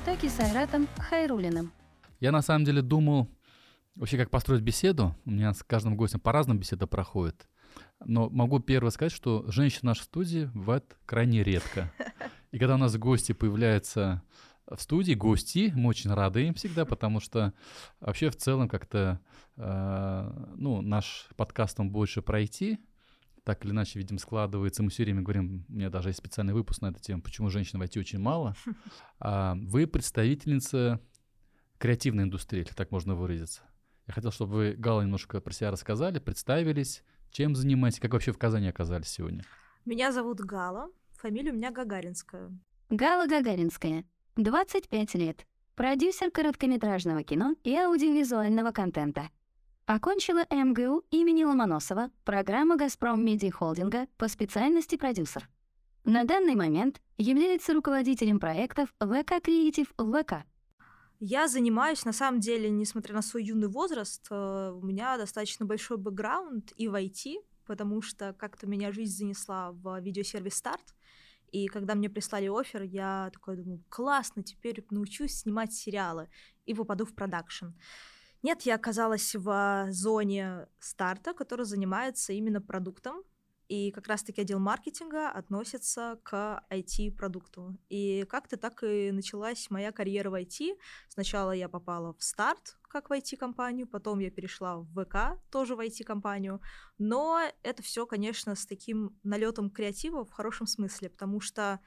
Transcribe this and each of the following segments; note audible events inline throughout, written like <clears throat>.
потоке с Айратом Хайрулиным. Я на самом деле думал вообще, как построить беседу. У меня с каждым гостем по-разному беседа проходит. Но могу первое сказать, что женщин в нашей студии бывает крайне редко. И когда у нас гости появляются в студии, гости, мы очень рады им всегда, потому что вообще в целом как-то, э, ну, наш подкаст, он больше пройти, так или иначе, видимо, складывается. Мы все время говорим, у меня даже есть специальный выпуск на эту тему, почему женщин в IT очень мало. <laughs> А вы представительница креативной индустрии, если так можно выразиться. Я хотел, чтобы вы, Гала, немножко про себя рассказали, представились, чем занимаетесь, как вообще в Казани оказались сегодня. Меня зовут Гала, фамилия у меня Гагаринская. Гала Гагаринская, 25 лет, продюсер короткометражного кино и аудиовизуального контента. Окончила МГУ имени Ломоносова, программа «Газпром Медиа Холдинга» по специальности продюсер. На данный момент является руководителем проектов ВК Креатив ВК. Я занимаюсь, на самом деле, несмотря на свой юный возраст, э, у меня достаточно большой бэкграунд и в IT, потому что как-то меня жизнь занесла в видеосервис «Старт», и когда мне прислали офер, я такой думаю, классно, теперь научусь снимать сериалы и попаду в продакшн. Нет, я оказалась в зоне старта, которая занимается именно продуктом, и как раз-таки отдел маркетинга относится к IT-продукту. И как-то так и началась моя карьера в IT. Сначала я попала в старт, как в IT-компанию, потом я перешла в ВК, тоже в IT-компанию. Но это все, конечно, с таким налетом креатива в хорошем смысле, потому что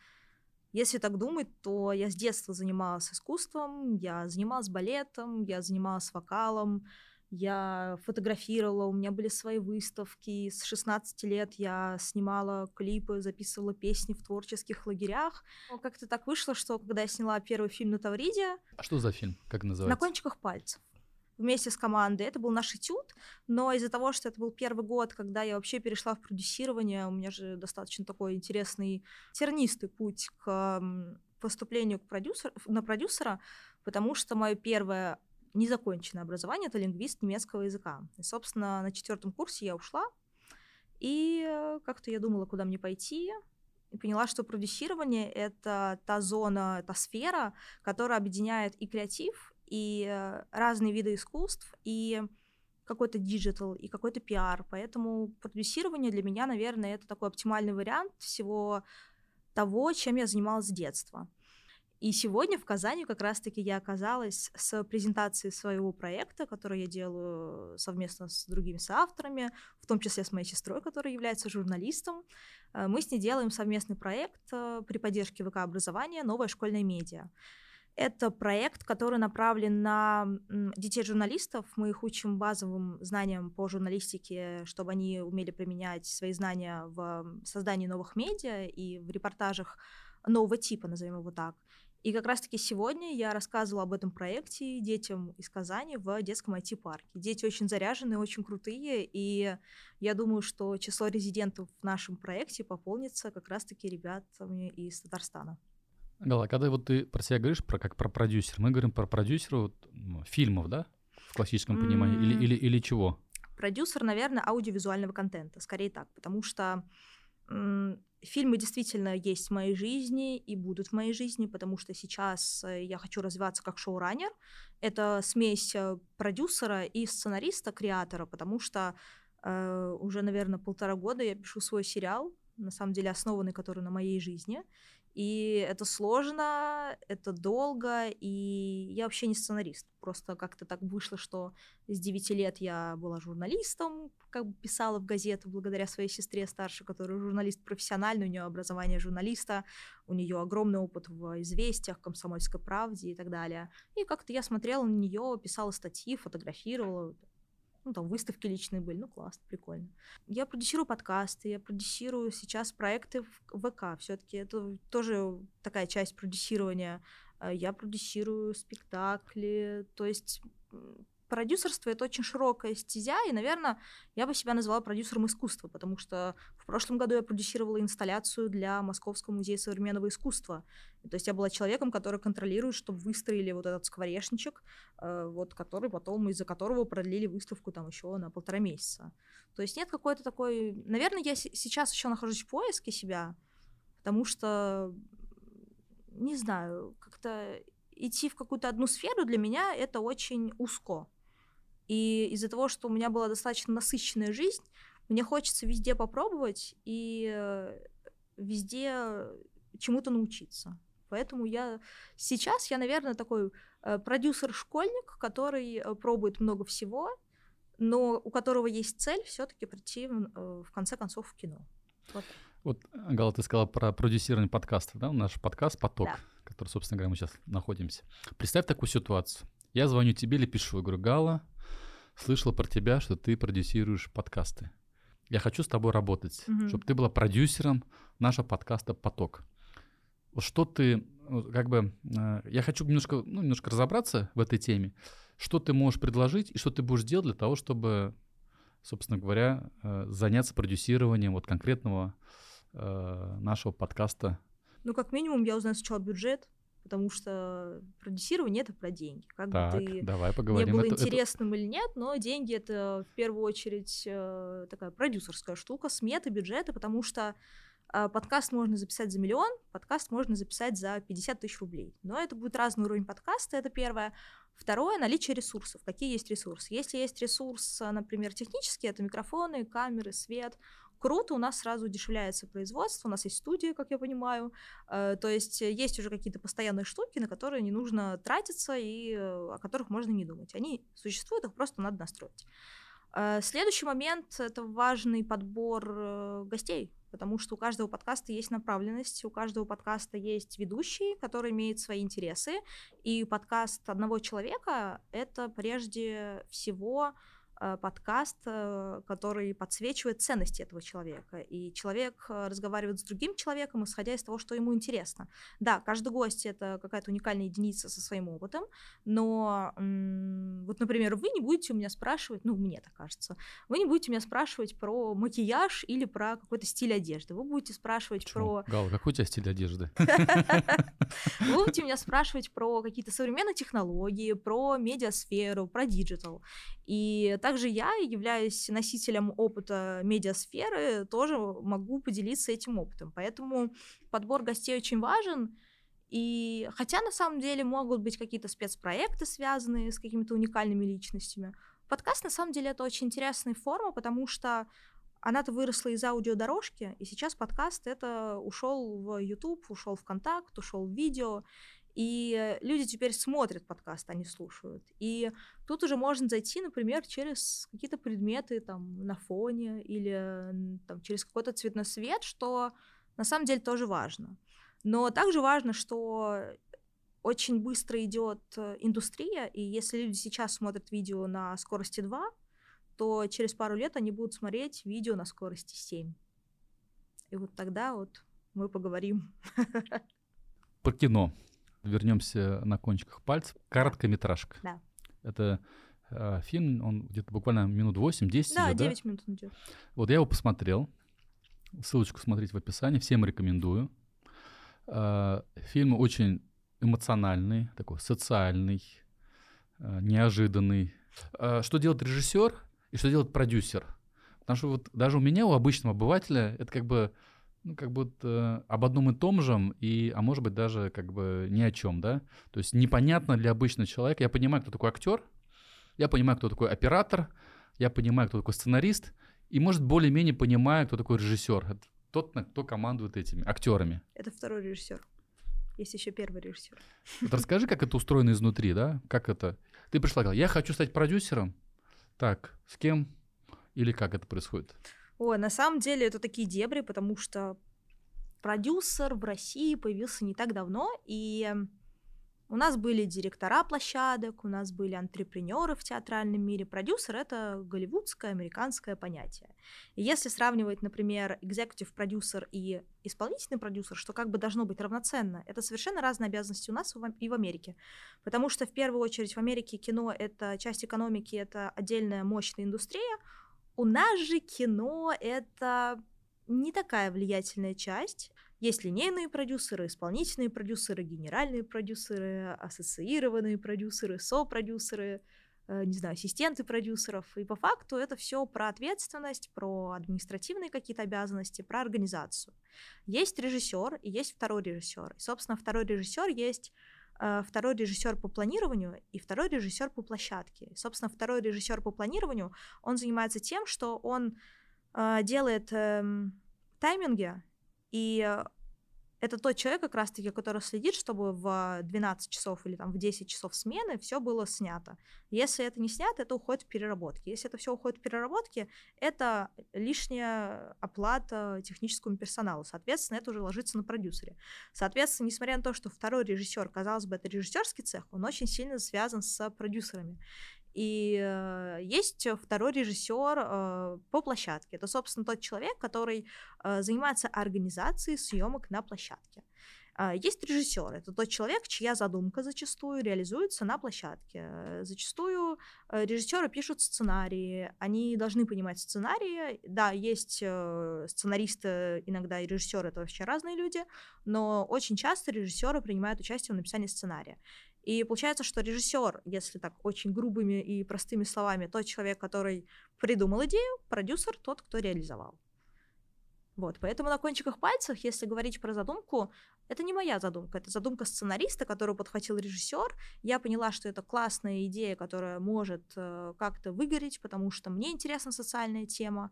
если так думать, то я с детства занималась искусством, я занималась балетом, я занималась вокалом, я фотографировала, у меня были свои выставки. С 16 лет я снимала клипы, записывала песни в творческих лагерях. Как-то так вышло, что когда я сняла первый фильм на Тавриде... А что за фильм? Как называется? На кончиках пальцев вместе с командой. Это был наш этюд, но из-за того, что это был первый год, когда я вообще перешла в продюсирование, у меня же достаточно такой интересный, тернистый путь к поступлению к продюсер, на продюсера, потому что мое первое незаконченное образование, это лингвист немецкого языка. И, собственно, на четвертом курсе я ушла, и э, как-то я думала, куда мне пойти, и поняла, что продюсирование — это та зона, та сфера, которая объединяет и креатив, и э, разные виды искусств, и какой-то digital, и какой-то пиар. Поэтому продюсирование для меня, наверное, это такой оптимальный вариант всего того, чем я занималась с детства. И сегодня в Казани как раз-таки я оказалась с презентацией своего проекта, который я делаю совместно с другими соавторами, в том числе с моей сестрой, которая является журналистом. Э, мы с ней делаем совместный проект э, при поддержке ВК образования «Новая школьная медиа». Это проект, который направлен на детей-журналистов. Мы их учим базовым знаниям по журналистике, чтобы они умели применять свои знания в создании новых медиа и в репортажах нового типа, назовем его так. И как раз-таки сегодня я рассказывала об этом проекте детям из Казани в детском IT-парке. Дети очень заряженные, очень крутые, и я думаю, что число резидентов в нашем проекте пополнится как раз-таки ребятами из Татарстана. Гала, когда вот ты про себя говоришь, про, как про продюсер, мы говорим про продюсера вот, фильмов, да, в классическом mm-hmm. понимании, или, или, или чего? Продюсер, наверное, аудиовизуального контента, скорее так, потому что фильмы действительно есть в моей жизни и будут в моей жизни, потому что сейчас э, я хочу развиваться как шоураннер. Это смесь э, продюсера и сценариста, креатора, потому что э, уже, наверное, полтора года я пишу свой сериал, на самом деле основанный который на моей жизни. И это сложно, это долго, и я вообще не сценарист. Просто как-то так вышло, что с 9 лет я была журналистом, как бы писала в газету благодаря своей сестре старшей, которая журналист профессиональный, у нее образование журналиста, у нее огромный опыт в известиях, комсомольской правде и так далее. И как-то я смотрела на нее, писала статьи, фотографировала, ну, там выставки личные были, ну, классно, прикольно. Я продюсирую подкасты, я продюсирую сейчас проекты в ВК, все таки это тоже такая часть продюсирования. Э, я продюсирую спектакли, то есть продюсерство это очень широкая стезя, и, наверное, я бы себя назвала продюсером искусства, потому что в прошлом году я продюсировала инсталляцию для Московского музея современного искусства. То есть я была человеком, который контролирует, чтобы выстроили вот этот скворечничек, э, вот который потом, из-за которого продлили выставку там еще на полтора месяца. То есть нет какой-то такой... Наверное, я сейчас еще нахожусь в поиске себя, потому что, не знаю, как-то идти в какую-то одну сферу для меня это очень узко. И из-за того, что у меня была достаточно насыщенная жизнь, мне хочется везде попробовать и э, везде чему-то научиться. Поэтому я сейчас, я, наверное, такой э, продюсер-школьник, который э, пробует много всего, но у которого есть цель все-таки прийти в конце концов в кино. Вот. Вот, Гала, ты сказала про продюсирование подкастов, да? Наш подкаст «Поток», да. который, собственно говоря, мы сейчас находимся. Представь такую ситуацию. Я звоню тебе или пишу, я говорю, Гала, слышала про тебя, что ты продюсируешь подкасты. Я хочу с тобой работать, угу. чтобы ты была продюсером нашего подкаста «Поток». Что ты, как бы, э, я хочу немножко, ну, немножко разобраться в этой теме. Что ты можешь предложить и что ты будешь делать для того, чтобы, собственно говоря, э, заняться продюсированием вот конкретного э, нашего подкаста? Ну, как минимум, я узнаю сначала бюджет, потому что продюсирование это про деньги. Как так, бы ты давай поговорим. не был это, интересным это... или нет, но деньги это в первую очередь э, такая продюсерская штука, сметы, бюджеты, потому что э, подкаст можно записать за миллион, подкаст можно записать за 50 тысяч рублей. Но это будет разный уровень подкаста, это первое. Второе — наличие ресурсов. Какие есть ресурсы? Если есть ресурс, например, технический, это микрофоны, камеры, свет, круто, у нас сразу дешевляется производство, у нас есть студия, как я понимаю, э, то есть есть уже какие-то постоянные штуки, на которые не нужно тратиться и э, о которых можно не думать. Они существуют, их просто надо настроить. Э, следующий момент — это важный подбор гостей, потому что у каждого подкаста есть направленность, у каждого подкаста есть ведущий, который имеет свои интересы, и подкаст одного человека — это прежде всего Э, подкаст, э, который подсвечивает ценности этого человека. И человек э, разговаривает с другим человеком, исходя из того, что ему интересно. Да, каждый гость это какая-то уникальная единица со своим опытом, но вот, например, вы не будете у меня спрашивать, ну, мне так кажется, вы не будете меня спрашивать про макияж или про какой-то стиль одежды. Вы будете спрашивать Почему? про... Гал, какой у тебя стиль одежды? <laughs> Вы будете меня спрашивать про какие-то современные технологии, про медиасферу, про digital. И также я, являюсь носителем опыта медиасферы, тоже могу поделиться этим опытом. Поэтому подбор гостей очень важен. И хотя на самом деле могут быть какие-то спецпроекты, связанные с какими-то уникальными личностями, подкаст на самом деле это очень интересная форма, потому что она-то выросла из аудиодорожки, и сейчас подкаст это ушел в YouTube, ушел в Контакт, ушел в видео. И люди теперь смотрят подкаст, а слушают. И тут уже можно зайти, например, через какие-то предметы там на фоне или там, через какой-то цветной свет, что на самом деле тоже важно. Но также важно, что очень быстро идет э, индустрия, и если люди сейчас смотрят видео на скорости 2, то через пару лет они будут смотреть видео на скорости 7. И вот тогда вот мы поговорим. По кино вернемся на кончиках пальцев. Короткометражка. Да. Это э, фильм, он где-то буквально минут 8-10 Да, идет, 9 да? минут он идет. Вот я его посмотрел. Ссылочку смотрите в описании. Всем рекомендую. Э, фильм очень эмоциональный, такой социальный, э, неожиданный. Э, что делает режиссер и что делает продюсер? Потому что вот даже у меня, у обычного обывателя, это как бы ну, как будто об одном и том же, и, а может быть, даже как бы ни о чем, да? То есть непонятно для обычного человека. Я понимаю, кто такой актер, я понимаю, кто такой оператор, я понимаю, кто такой сценарист, и, может, более-менее понимаю, кто такой режиссер. Это тот, кто командует этими актерами. Это второй режиссер. Есть еще первый режиссер. Вот расскажи, как это устроено изнутри, да? Как это? Ты пришла, говорила, я хочу стать продюсером. Так, с кем или как это происходит? Ой, на самом деле это такие дебри, потому что продюсер в России появился не так давно, и у нас были директора площадок, у нас были антрепренеры в театральном мире. Продюсер — это голливудское, американское понятие. И если сравнивать, например, экзекутив продюсер и исполнительный продюсер, что как бы должно быть равноценно, это совершенно разные обязанности у нас и в Америке. Потому что в первую очередь в Америке кино — это часть экономики, это отдельная мощная индустрия, у нас же кино — это не такая влиятельная часть. Есть линейные продюсеры, исполнительные продюсеры, генеральные продюсеры, ассоциированные продюсеры, сопродюсеры, э, не знаю, ассистенты продюсеров. И по факту это все про ответственность, про административные какие-то обязанности, про организацию. Есть режиссер и есть второй режиссер. И, собственно, второй режиссер есть второй режиссер по планированию и второй режиссер по площадке. собственно, второй режиссер по планированию, он занимается тем, что он э, делает э, тайминги и это тот человек, как раз-таки, который следит, чтобы в 12 часов или там в 10 часов смены все было снято. Если это не снято, это уходит в переработки. Если это все уходит в переработки, это лишняя оплата техническому персоналу. Соответственно, это уже ложится на продюсере. Соответственно, несмотря на то, что второй режиссер, казалось бы, это режиссерский цех, он очень сильно связан с продюсерами. И э, есть второй режиссер э, по площадке. Это, собственно, тот человек, который э, занимается организацией съемок на площадке. Э, есть режиссер, это тот человек, чья задумка зачастую реализуется на площадке. Зачастую э, режиссеры пишут сценарии, они должны понимать сценарии. Да, есть э, сценаристы, иногда и режиссеры это вообще разные люди, но очень часто режиссеры принимают участие в написании сценария. И получается, что режиссер, если так очень грубыми и простыми словами, тот человек, который придумал идею, продюсер тот, кто реализовал. Вот, поэтому на кончиках пальцев, если говорить про задумку, это не моя задумка, это задумка сценариста, которую подхватил режиссер. Я поняла, что это классная идея, которая может э, как-то выгореть, потому что мне интересна социальная тема,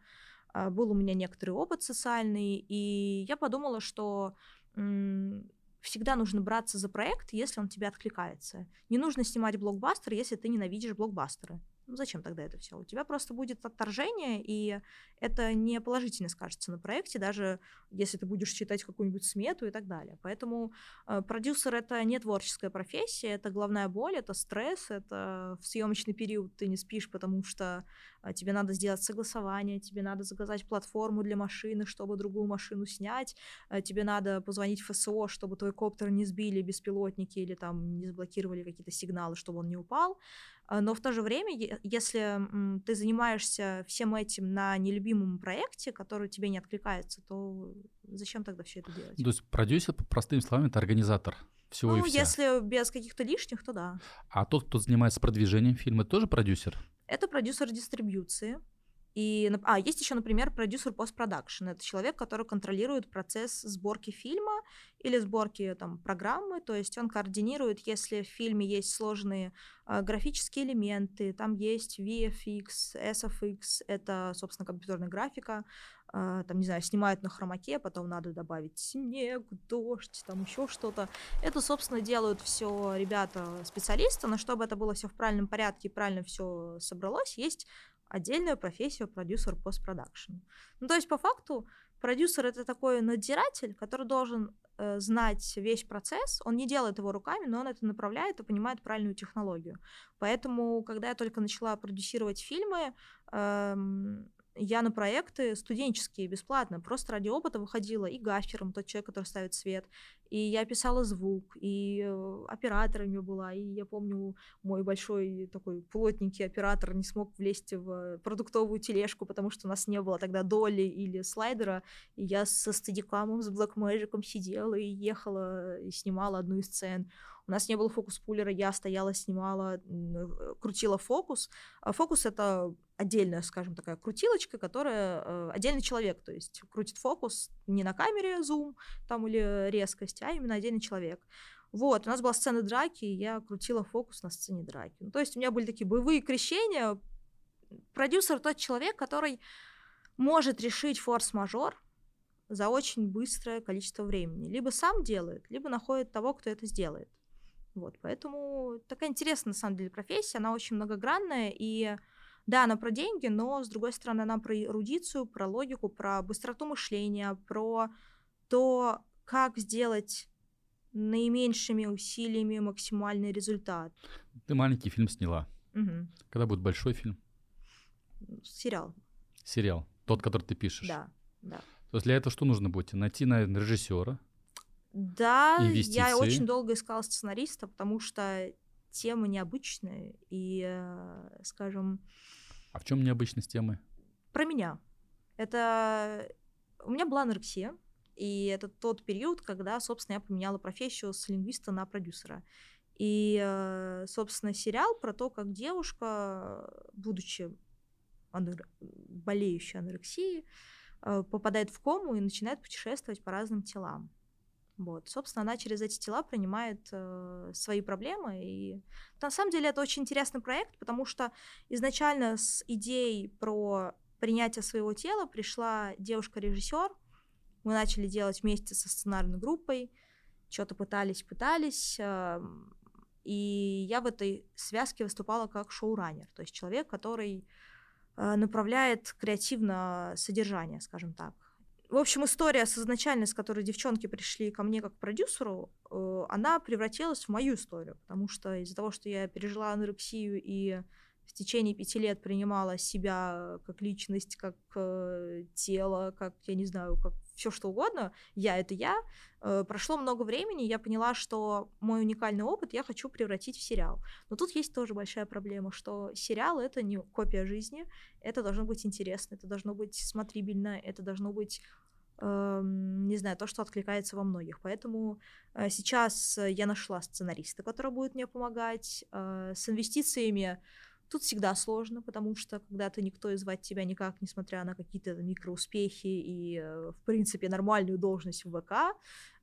э, был у меня некоторый опыт социальный, и я подумала, что всегда нужно браться за проект, если он тебе откликается. Не нужно снимать блокбастер, если ты ненавидишь блокбастеры. Ну, зачем тогда это все? У тебя просто будет отторжение, и это не положительно скажется на проекте, даже если ты будешь читать какую-нибудь смету и так далее. Поэтому э, продюсер это не творческая профессия, это головная боль, это стресс, это в съемочный период ты не спишь, потому что тебе надо сделать согласование, тебе надо заказать платформу для машины, чтобы другую машину снять, э, тебе надо позвонить в ФСО, чтобы твой коптер не сбили беспилотники или там не заблокировали какие-то сигналы, чтобы он не упал. А, но в то же время, если ты занимаешься всем этим на нелюбимом проекте, который тебе не откликается, то зачем тогда все это делать? То есть продюсер, простыми словами, это организатор всего ну, и вся. если без каких-то лишних, то да. А тот, кто занимается продвижением фильма, тоже продюсер? Это продюсер дистрибьюции. И, а, есть еще, например, продюсер постпродакшн. Это человек, который контролирует процесс сборки фильма или сборки там, программы. То есть он координирует, если в фильме есть сложные э, графические элементы, там есть VFX, SFX, это, собственно, компьютерная графика. Э, там, не знаю, снимают на хромаке, потом надо добавить снег, дождь, там еще что-то. Это, собственно, делают все ребята-специалисты, но чтобы это было все в правильном порядке и правильно все собралось, есть отдельную профессию продюсер постпродакшн. Ну, то есть, по факту, продюсер это такой надзиратель, который должен э, знать весь процесс. Он не делает его руками, но он это направляет и понимает правильную технологию. Поэтому, когда я только начала продюсировать фильмы, эм, я на проекты студенческие бесплатно, просто ради опыта выходила и гафером, тот человек, который ставит свет, и я писала звук, и э, операторами была, и я помню, мой большой такой плотненький оператор не смог влезть в продуктовую тележку, потому что у нас не было тогда доли или слайдера, и я со стадикамом, с Blackmagic сидела и ехала, и снимала одну из сцен. У нас не было фокус-пулера, я стояла, снимала, э, крутила фокус. А фокус — это отдельная, скажем, такая крутилочка, которая э, отдельный человек, то есть крутит фокус не на камере зум там или резкость, а именно отдельный человек. Вот, у нас была сцена драки, и я крутила фокус на сцене драки. Ну, то есть у меня были такие боевые крещения. Продюсер тот человек, который может решить форс-мажор за очень быстрое количество времени. Либо сам делает, либо находит того, кто это сделает. Вот, поэтому такая интересная, на самом деле, профессия, она очень многогранная, и да, она про деньги, но, с другой стороны, она про эрудицию, про логику, про быстроту мышления, про то, как сделать наименьшими усилиями максимальный результат. Ты маленький фильм сняла. Угу. Когда будет большой фильм? Сериал. Сериал. Тот, который ты пишешь. Да, да. То есть для этого что нужно будет? Найти, наверное, режиссера, да, Инвестиции. я очень долго искала сценариста, потому что тема необычная и, э, скажем... А в чем необычность темы? Про меня. Это... У меня была анорексия, и это тот период, когда, собственно, я поменяла профессию с лингвиста на продюсера. И, э, собственно, сериал про то, как девушка, будучи анор... болеющей анорексией, э, попадает в кому и начинает путешествовать по разным телам. Вот, собственно, она через эти тела принимает э, свои проблемы. И на самом деле это очень интересный проект, потому что изначально с идеей про принятие своего тела пришла девушка-режиссер. Мы начали делать вместе со сценарной группой, что-то пытались, пытались. Э, и я в этой связке выступала как шоураннер, то есть человек, который э, направляет креативно содержание, скажем так. В общем, история с изначально, с которой девчонки пришли ко мне как продюсеру, э, она превратилась в мою историю, потому что из-за того, что я пережила анорексию и в течение пяти лет принимала себя как личность, как э, тело, как, я не знаю, как все что угодно, я это я, э, прошло много времени, я поняла, что мой уникальный опыт я хочу превратить в сериал. Но тут есть тоже большая проблема, что сериал это не копия жизни, это должно быть интересно, это должно быть смотрибельно, это должно быть не знаю, то, что откликается во многих. Поэтому э, сейчас я нашла сценариста, который будет мне помогать. Э, с инвестициями Тут всегда сложно, потому что когда-то никто и звать тебя никак, несмотря на какие-то микроуспехи и, э, в принципе, нормальную должность в ВК,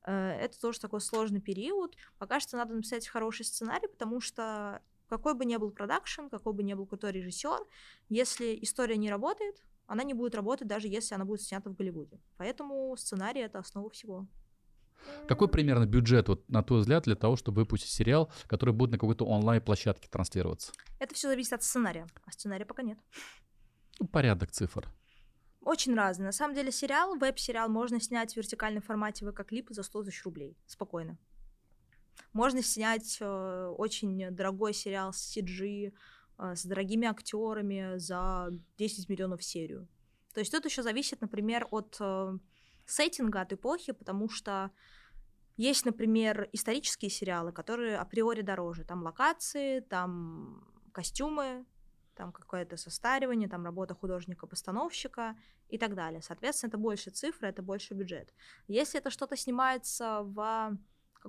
э, это тоже такой сложный период. Пока что надо написать хороший сценарий, потому что какой бы ни был продакшн, какой бы ни был крутой режиссер, если история не работает, она не будет работать, даже если она будет снята в Голливуде. Поэтому сценарий — это основа всего. Какой примерно бюджет, вот, на твой взгляд, для того, чтобы выпустить сериал, который будет на какой-то онлайн-площадке транслироваться? Это все зависит от сценария, а сценария пока нет. Ну, порядок цифр. Очень разный. На самом деле сериал, веб-сериал можно снять в вертикальном формате ВК-клипы за 100 тысяч рублей. Спокойно. Можно снять э, очень дорогой сериал с CG, с дорогими актерами за 10 миллионов серию. То есть тут еще зависит, например, от э, сеттинга, от эпохи, потому что есть, например, исторические сериалы, которые априори дороже. Там локации, там костюмы, там какое-то состаривание, там работа художника-постановщика и так далее. Соответственно, это больше цифры, это больше бюджет. Если это что-то снимается в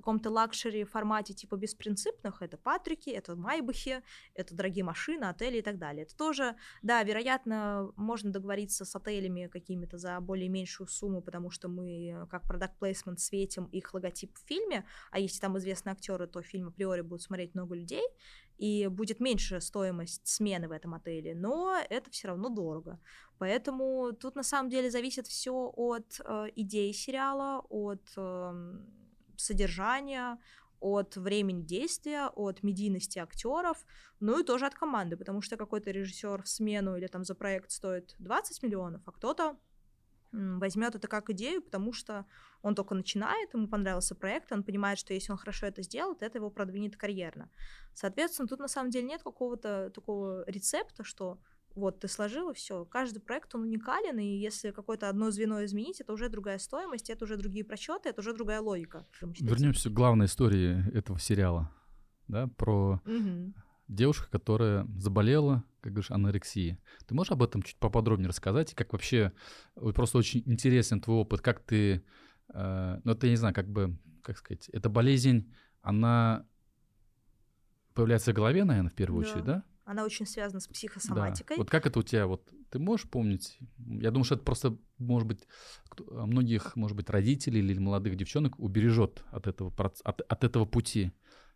каком-то luxury формате типа беспринципных, это Патрики, это Майбахи, это дорогие машины, отели и так далее. Это тоже, да, вероятно, можно договориться с отелями какими-то за более меньшую сумму, потому что мы как product placement светим их логотип в фильме, а если там известные актеры, то фильм априори будут смотреть много людей, и будет меньше стоимость смены в этом отеле, но это все равно дорого. Поэтому тут на самом деле зависит все от э, идеи сериала, от э, содержания, от времени действия, от медийности актеров, ну и тоже от команды, потому что какой-то режиссер в смену или там за проект стоит 20 миллионов, а кто-то возьмет это как идею, потому что он только начинает, ему понравился проект, он понимает, что если он хорошо это сделает, это его продвинет карьерно. Соответственно, тут на самом деле нет какого-то такого рецепта, что вот, ты сложил, и все. Каждый проект, он уникален, и если какое-то одно звено изменить, это уже другая стоимость, это уже другие просчеты, это уже другая логика. Вернемся к главной истории этого сериала, да, про угу. девушку, которая заболела, как говоришь, анорексией. Ты можешь об этом чуть поподробнее рассказать? как вообще, вот просто очень интересен твой опыт, как ты, э, ну, это, я не знаю, как бы, как сказать, эта болезнь, она появляется в голове, наверное, в первую да. очередь, да? Она очень связана с психосоматикой. Да. Вот как это у тебя, вот ты можешь помнить? Я думаю, что это просто, может быть, многих, может быть, родителей или молодых девчонок убережет от этого, от, от этого пути.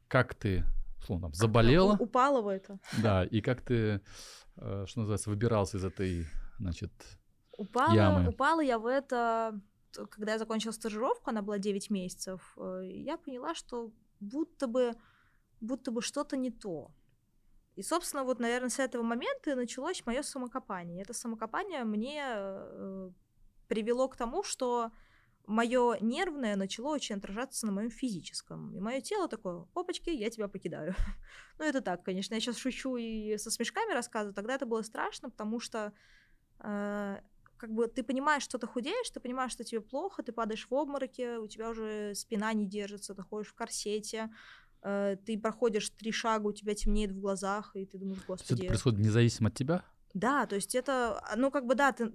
Как ты, словно, там, заболела? Упала в это. Да, и как ты, э, что называется, выбирался из этой, значит, упала, ямы? Упала я в это, когда я закончила стажировку, она была 9 месяцев, э, я поняла, что будто бы, будто бы что-то не то и, собственно, вот, наверное, с этого момента началось мое самокопание. Это самокопание мне э, привело к тому, что мое нервное начало очень отражаться на моем физическом. И мое тело такое, опачки, я тебя покидаю. <laughs> ну, это так, конечно. Я сейчас шучу и со смешками рассказываю. Тогда это было страшно, потому что э, как бы ты понимаешь, что ты худеешь, ты понимаешь, что тебе плохо, ты падаешь в обмороке, у тебя уже спина не держится, ты ходишь в корсете, Э, ты проходишь три шага, у тебя темнеет в глазах, и ты думаешь, господи... Это происходит независимо от тебя? Да, то есть это, а, ну как бы да, ты,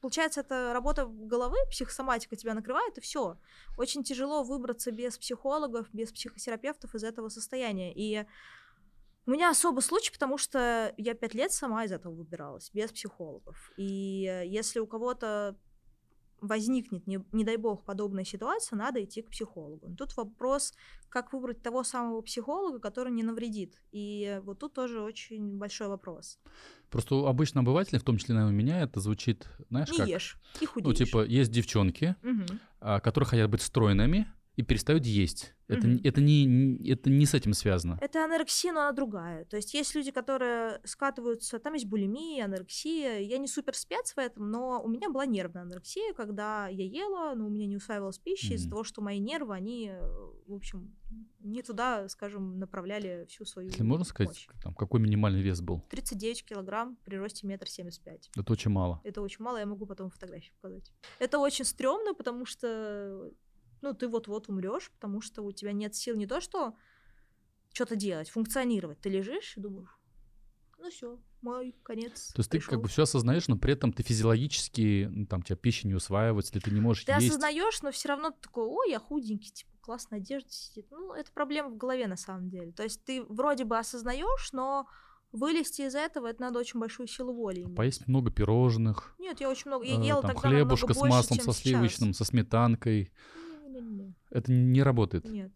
получается, это работа головы, психосоматика тебя накрывает, и все. Очень тяжело выбраться без психологов, без психотерапевтов из этого состояния. И у меня особый случай, потому что я пять лет сама из этого выбиралась, без психологов. И если у кого-то возникнет, не, не дай бог, подобная ситуация, надо идти к психологу. Тут вопрос, как выбрать того самого психолога, который не навредит. И вот тут тоже очень большой вопрос. Просто у обычного обывателя, в том числе, наверное, у меня, это звучит, знаешь, не как? ешь и Ну, худеешь. типа, есть девчонки, а, которые хотят быть стройными и перестают есть. Это, не- это, не, это не с этим связано. Это анорексия, но она другая. То есть есть люди, которые скатываются, там есть булимия, анорексия. Я не супер спец в этом, но у меня была нервная анорексия, когда я ела, но у меня не усваивалась пища из-за Мгм. того, что мои нервы, они, в общем, не туда, скажем, направляли всю свою Если можно сказать, мощь. там, какой минимальный вес был? 39 килограмм при росте метр семьдесят пять. Это очень мало. Это очень мало, я могу потом фотографии показать. Это очень стрёмно, потому что ну, ты вот-вот умрешь, потому что у тебя нет сил не то, что что-то делать, функционировать. Ты лежишь и думаешь, ну все, мой конец. То есть ты пришёл». как бы все осознаешь, но при этом ты физиологически, ну, там, тебя пища не усваивается, или ты не можешь Ты есть. осознаешь, но все равно ты такой, ой, я худенький, типа, классная одежда сидит. Ну, это проблема в голове на самом деле. То есть ты вроде бы осознаешь, но вылезти из этого, это надо очень большую силу воли иметь. Поесть много пирожных, Нет, я очень много, я э, ела там, тогда хлебушка с больше, маслом, чем со сейчас. сливочным, со сметанкой. Это не работает. Нет.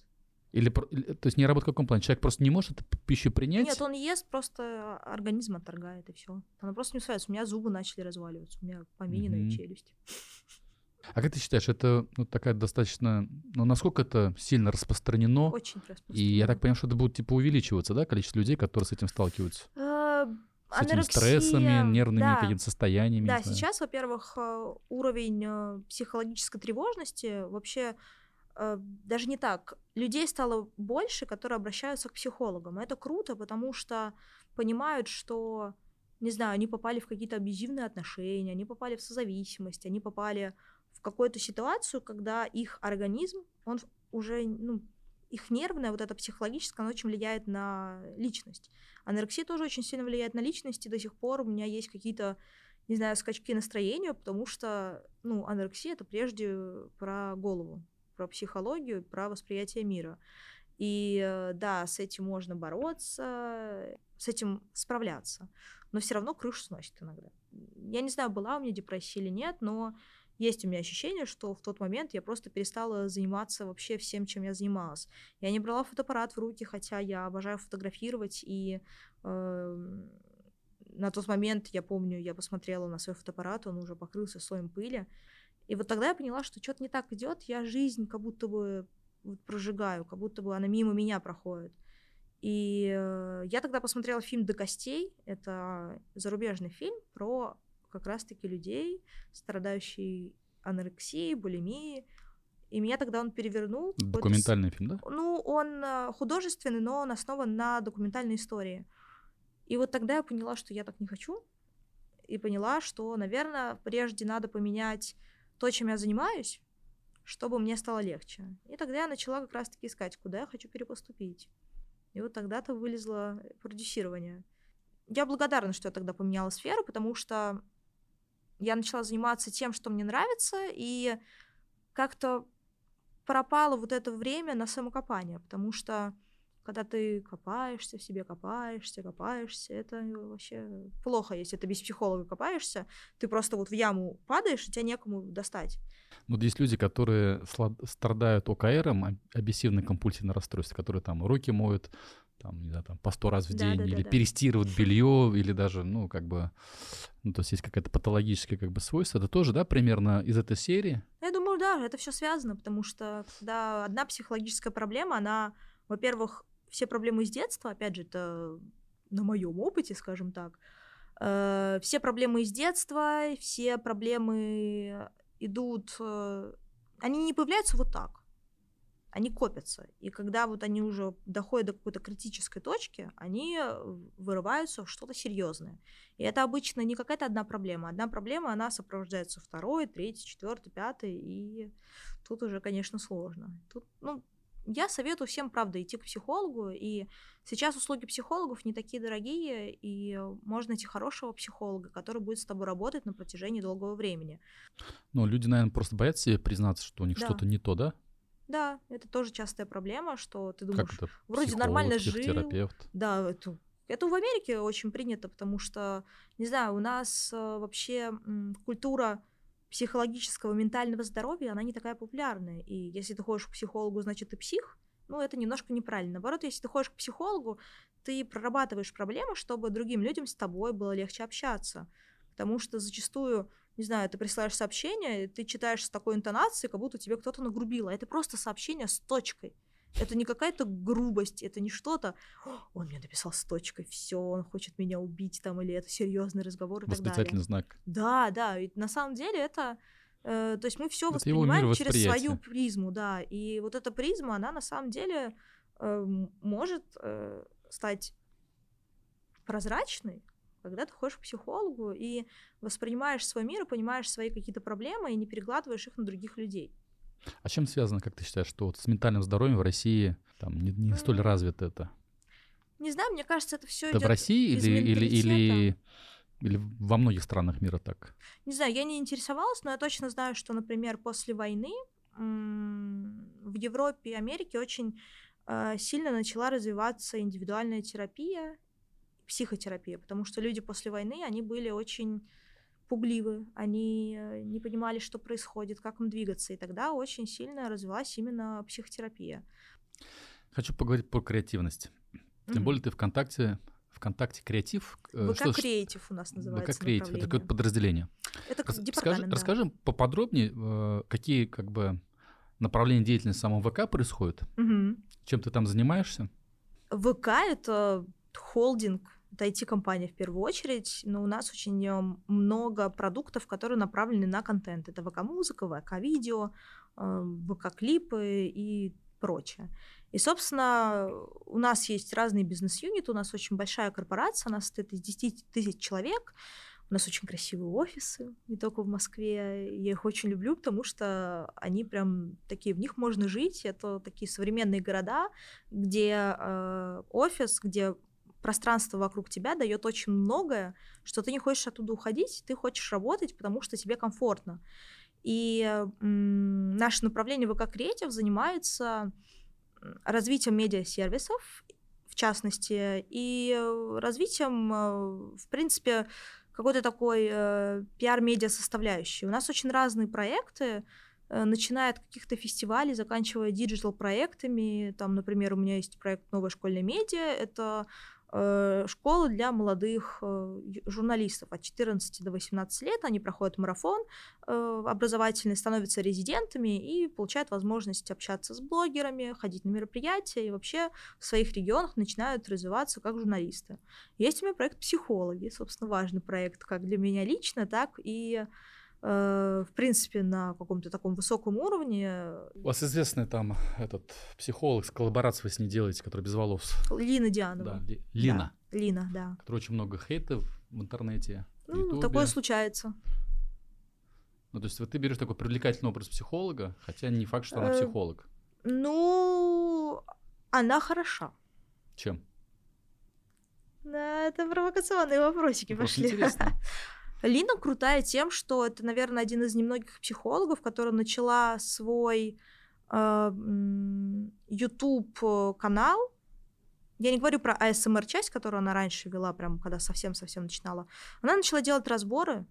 Или, то есть не работает в каком плане? Человек просто не может эту пищу принять? Нет, он ест, просто организм отторгает, и все. Она просто не усваивается. У меня зубы начали разваливаться, у меня помененная Мгм. челюсть. А как ты считаешь, это ну, такая достаточно... Ну, насколько это сильно распространено? Очень И я так распространено. понимаю, что это будет, типа, увеличиваться, да, количество людей, которые с этим сталкиваются? С этими анорексия, стрессами, нервными да. какими-то состояниями? Да, сейчас, во-первых, э, уровень э, психологической тревожности вообще э, даже не так. Людей стало больше, которые обращаются к психологам. Это круто, потому что понимают, что, не знаю, они попали в какие-то абьюзивные отношения, они попали в созависимость, они попали в какую-то ситуацию, когда их организм, он уже, ну, их нервное, вот это психологическое, оно очень влияет на личность. Анорексия тоже очень сильно влияет на личность, и до сих пор у меня есть какие-то, не знаю, скачки настроения, потому что, ну, анорексия — это прежде про голову, про психологию, про восприятие мира. И э, да, с этим можно бороться, с этим справляться, но все равно крышу сносит иногда. Я не знаю, была у меня депрессия или нет, но есть у меня ощущение, что в тот момент я просто перестала заниматься вообще всем, чем я занималась. Я не брала фотоаппарат в руки, хотя я обожаю фотографировать, и эм, на тот момент, я помню, я посмотрела на свой фотоаппарат, он уже покрылся слоем пыли. И вот тогда я поняла, что что-то не так идет, я жизнь как будто бы прожигаю, как будто бы она мимо меня проходит. И э, я тогда посмотрела фильм «До костей». Это зарубежный фильм про как раз-таки людей, страдающих анорексией, булимией. И меня тогда он перевернул. Документальный фильм, да? ну, он э, художественный, но он основан на документальной истории. И вот тогда я поняла, что я так не хочу. И поняла, что, наверное, прежде надо поменять то, чем я занимаюсь, чтобы мне стало легче. И тогда я начала как раз-таки искать, куда я хочу перепоступить. И вот тогда-то вылезло продюсирование. Я благодарна, что я тогда поменяла сферу, потому что я начала заниматься тем, что мне нравится, и как-то пропало вот это время на самокопание, потому что когда ты копаешься в себе, копаешься, копаешься, это вообще плохо, если ты без психолога копаешься, ты просто вот в яму падаешь, и тебя некому достать. Вот есть люди, которые страдают ОКРом, а- обессивно-компульсивное расстройство, которые там руки моют, там, не знаю, там, по сто раз в день, или Да-да-да-да. перестирывают белье, или даже, ну, как бы, ну, то есть есть какая-то патологическое, как бы, свойство. Это тоже, да, примерно из этой серии? Я думаю, да, это все связано, потому что когда одна психологическая проблема, она, во-первых, все проблемы из детства, опять же, это на моем опыте, скажем так, э, все проблемы из детства, все проблемы идут, э, они не появляются вот так, они копятся, и когда вот они уже доходят до какой-то критической точки, они э, вырываются в что-то серьезное. И это обычно не какая-то одна проблема. Одна проблема, она сопровождается второй, третьей, четвертой, пятой, и тут уже, конечно, сложно. Тут, ну, я советую всем, правда, идти к психологу, и сейчас услуги психологов не такие дорогие, и можно найти хорошего психолога, который будет с тобой работать на протяжении долгого времени. Ну, люди, наверное, просто боятся себе признаться, что у них Да. что-то не то, да? Да, это тоже частая проблема, что ты думаешь, Как это? вроде нормально жил. Да, это, это в Америке очень принято, потому что, не знаю, у нас э, вообще м, культура психологического, ментального здоровья, она не такая популярная. И если ты ходишь к психологу, значит, ты псих, ну, это немножко неправильно. Наоборот, если ты ходишь к психологу, ты прорабатываешь проблему, чтобы другим людям с тобой было легче общаться. Потому что зачастую, не знаю, ты присылаешь сообщение, ты читаешь с такой интонацией, как будто тебе кто-то нагрубил. А это просто сообщение с точкой. Это не какая-то грубость, это не что-то. Он мне написал с точкой, все, он хочет меня убить там, или это серьезный разговор и так далее. Знак. Да, да, ведь на самом деле это Э, то есть мы все воспринимаем через свою призму, да. И вот эта призма, она на самом деле э, может э, стать прозрачной, когда ты ходишь к психологу и воспринимаешь свой мир, и понимаешь свои какие-то проблемы и не перекладываешь их на других людей. А с чем связано, как ты считаешь, что вот с ментальным здоровьем в России там не, не столь развито это? Не знаю, мне кажется, это все Это в идет. России из или, или, или, или во многих странах мира так? Не знаю, я не интересовалась, но я точно знаю, что, например, после войны в Европе и Америке очень э, сильно начала развиваться индивидуальная терапия, психотерапия, потому что люди после войны, они были очень пугливы, они э, не понимали, что происходит, как им двигаться, и тогда очень сильно развилась именно психотерапия. Хочу поговорить про креативность. Тем Мгм. более ты ВКонтакте, ВКонтакте креатив. э, ВК что Креатив у нас называется ВК креатив, это какое-то подразделение. Это Рас- Скажи, департамент, да. расскажи поподробнее, э, какие как бы направления деятельности самого ВК происходят, Мгм. чем ты там занимаешься? ВК это холдинг, это IT-компания в первую очередь, но у нас очень э, много продуктов, которые направлены на контент. Это ВК-музыка, ВК-видео, э, ВК-клипы и прочее. И, собственно, у нас есть разные бизнес-юниты, у нас очень большая корпорация, у нас состоит из 10 тысяч человек, у нас очень красивые офисы, не только в Москве. Я их очень люблю, потому что они прям такие, в них можно жить. Это такие современные города, где э, офис, где пространство вокруг тебя дает очень многое, что ты не хочешь оттуда уходить, ты хочешь работать, потому что тебе комфортно. И м, наше направление ВК Креатив занимается развитием медиасервисов, в частности, и э, развитием, э, в принципе, какой-то такой э, пиар-медиа составляющей. У нас очень разные проекты, э, начиная от каких-то фестивалей, заканчивая диджитал-проектами. Там, например, у меня есть проект «Новая школьная медиа». Это э, школа для молодых э, журналистов от 14 до 18 лет. Они проходят марафон э, образовательный, становятся резидентами и получают возможность общаться с блогерами, ходить на мероприятия и вообще в своих регионах начинают развиваться как журналисты. Есть у меня проект «Психологи», собственно, важный проект как для меня лично, так и в принципе, на каком-то таком высоком уровне. У вас известный там этот психолог, с коллаборацией вы с ней делаете, который без волос. Лина Дианова. Да, Ли- Лина, Да, Лина, да. которая очень много хейта в интернете. Ну, Ютубе. такое случается. Ну, то есть вот ты берешь такой привлекательный образ психолога, хотя не факт, что она Э, психолог. Ну, она хороша. Чем? Да, это провокационные вопросики Просто пошли. интересно. <laughs> Лина крутая тем, что это, наверное, один из немногих психологов, которая начала свой э, м, YouTube-канал. Я не говорю про ASMR-часть, которую она раньше вела, прям когда совсем-совсем начинала. Она начала делать разборы,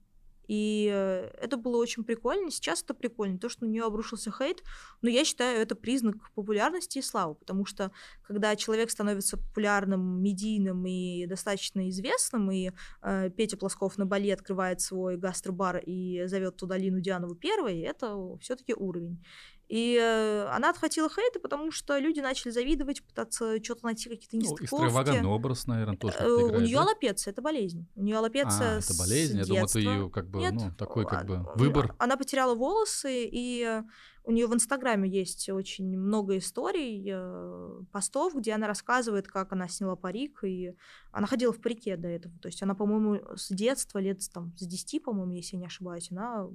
и э, это было очень прикольно. Сейчас это прикольно. То, что на нее обрушился хейт, но я считаю, это признак популярности и славы, потому что когда человек становится популярным, медийным и достаточно известным, и э, Петя Плосков на Бали открывает свой гастробар и зовет туда Лину Дианову первой, это все-таки уровень. И э, она отхватила хейта, потому что люди начали завидовать, пытаться что-то найти, какие-то Ну, нестыковки. экстравагантный образ, наверное, тоже Э, как-то У играет, нее да? аллопеция, это болезнь. У нее аллопеция А, это болезнь, я с думал, это ее как бы, Нет, ну, такой как а- бы а- выбор. Она потеряла волосы, и э, у нее в Инстаграме есть очень много историй, э, постов, где она рассказывает, как она сняла парик, и она ходила в парике до этого. То есть она, по-моему, с детства, лет там, с 10, по-моему, если я не ошибаюсь, она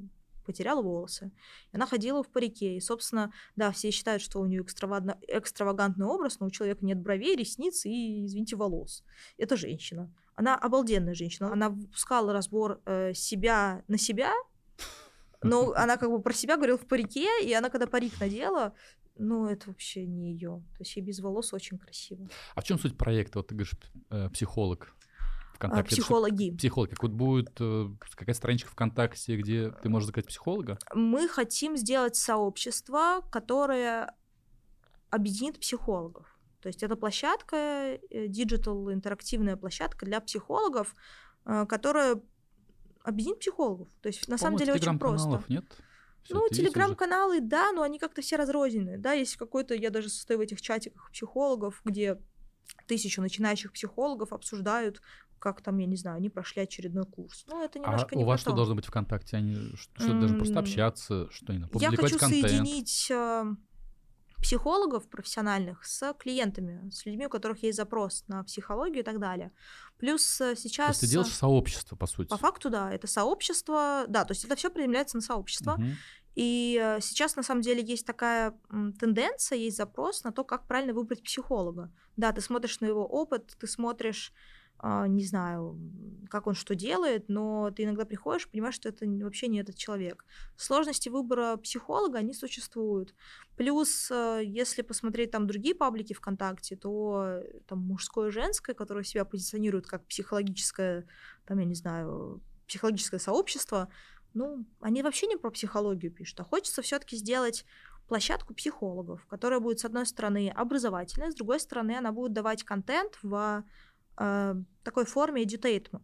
потеряла волосы. И она ходила в парике. И, собственно, да, все считают, что у нее экстравагантный образ, но у человека нет бровей, ресниц и, извините, волос. Это женщина. Она обалденная женщина. Она выпускала разбор э, себя на себя, но она как бы про себя говорила в парике, и она когда парик надела, ну, это вообще не ее. То есть ей без волос очень красиво. А в чем суть проекта? Вот ты говоришь, э, психолог. ВКонтакте. Психологи. Психолог. Как вот будет э, какая страничка ВКонтакте, где ты можешь заказать психолога? Мы хотим сделать сообщество, которое объединит психологов. То есть это площадка, э, digital интерактивная площадка для психологов, э, которая объединит психологов. То есть на самом По-моему, деле очень просто. нет? Всё Ну, телеграм-каналы, да, но они как-то все разрознены. Да, есть какой-то, я даже состою в этих чатиках психологов, где тысячу начинающих психологов обсуждают, как там, я не знаю, они прошли очередной курс. Ну, это А немножко у не вас про что то. должно быть ВКонтакте? Они что, что должны просто общаться, что они Я публиковать хочу контент? соединить э, психологов профессиональных с клиентами, с людьми, у которых есть запрос на психологию и так далее. Плюс э, То сейчас... есть ты э, делаешь сообщество, по сути. По факту, да, это сообщество, да, то есть это все приземляется на сообщество. Мгм. И э, сейчас, на самом деле, есть такая тенденция, есть запрос на то, как правильно выбрать психолога. Да, ты смотришь на его опыт, ты смотришь, а, не знаю, как он что делает, но ты иногда приходишь и понимаешь, что это вообще не этот человек. Сложности выбора психолога, они существуют. Плюс, э, если посмотреть там другие паблики ВКонтакте, то э, там мужское и женское, которое себя позиционирует как психологическое, там, я не знаю, психологическое сообщество, ну, они вообще не про психологию пишут, а хочется все-таки сделать площадку психологов, которая будет, с одной стороны, образовательная, с другой стороны, она будет давать контент в э, такой форме edutainment.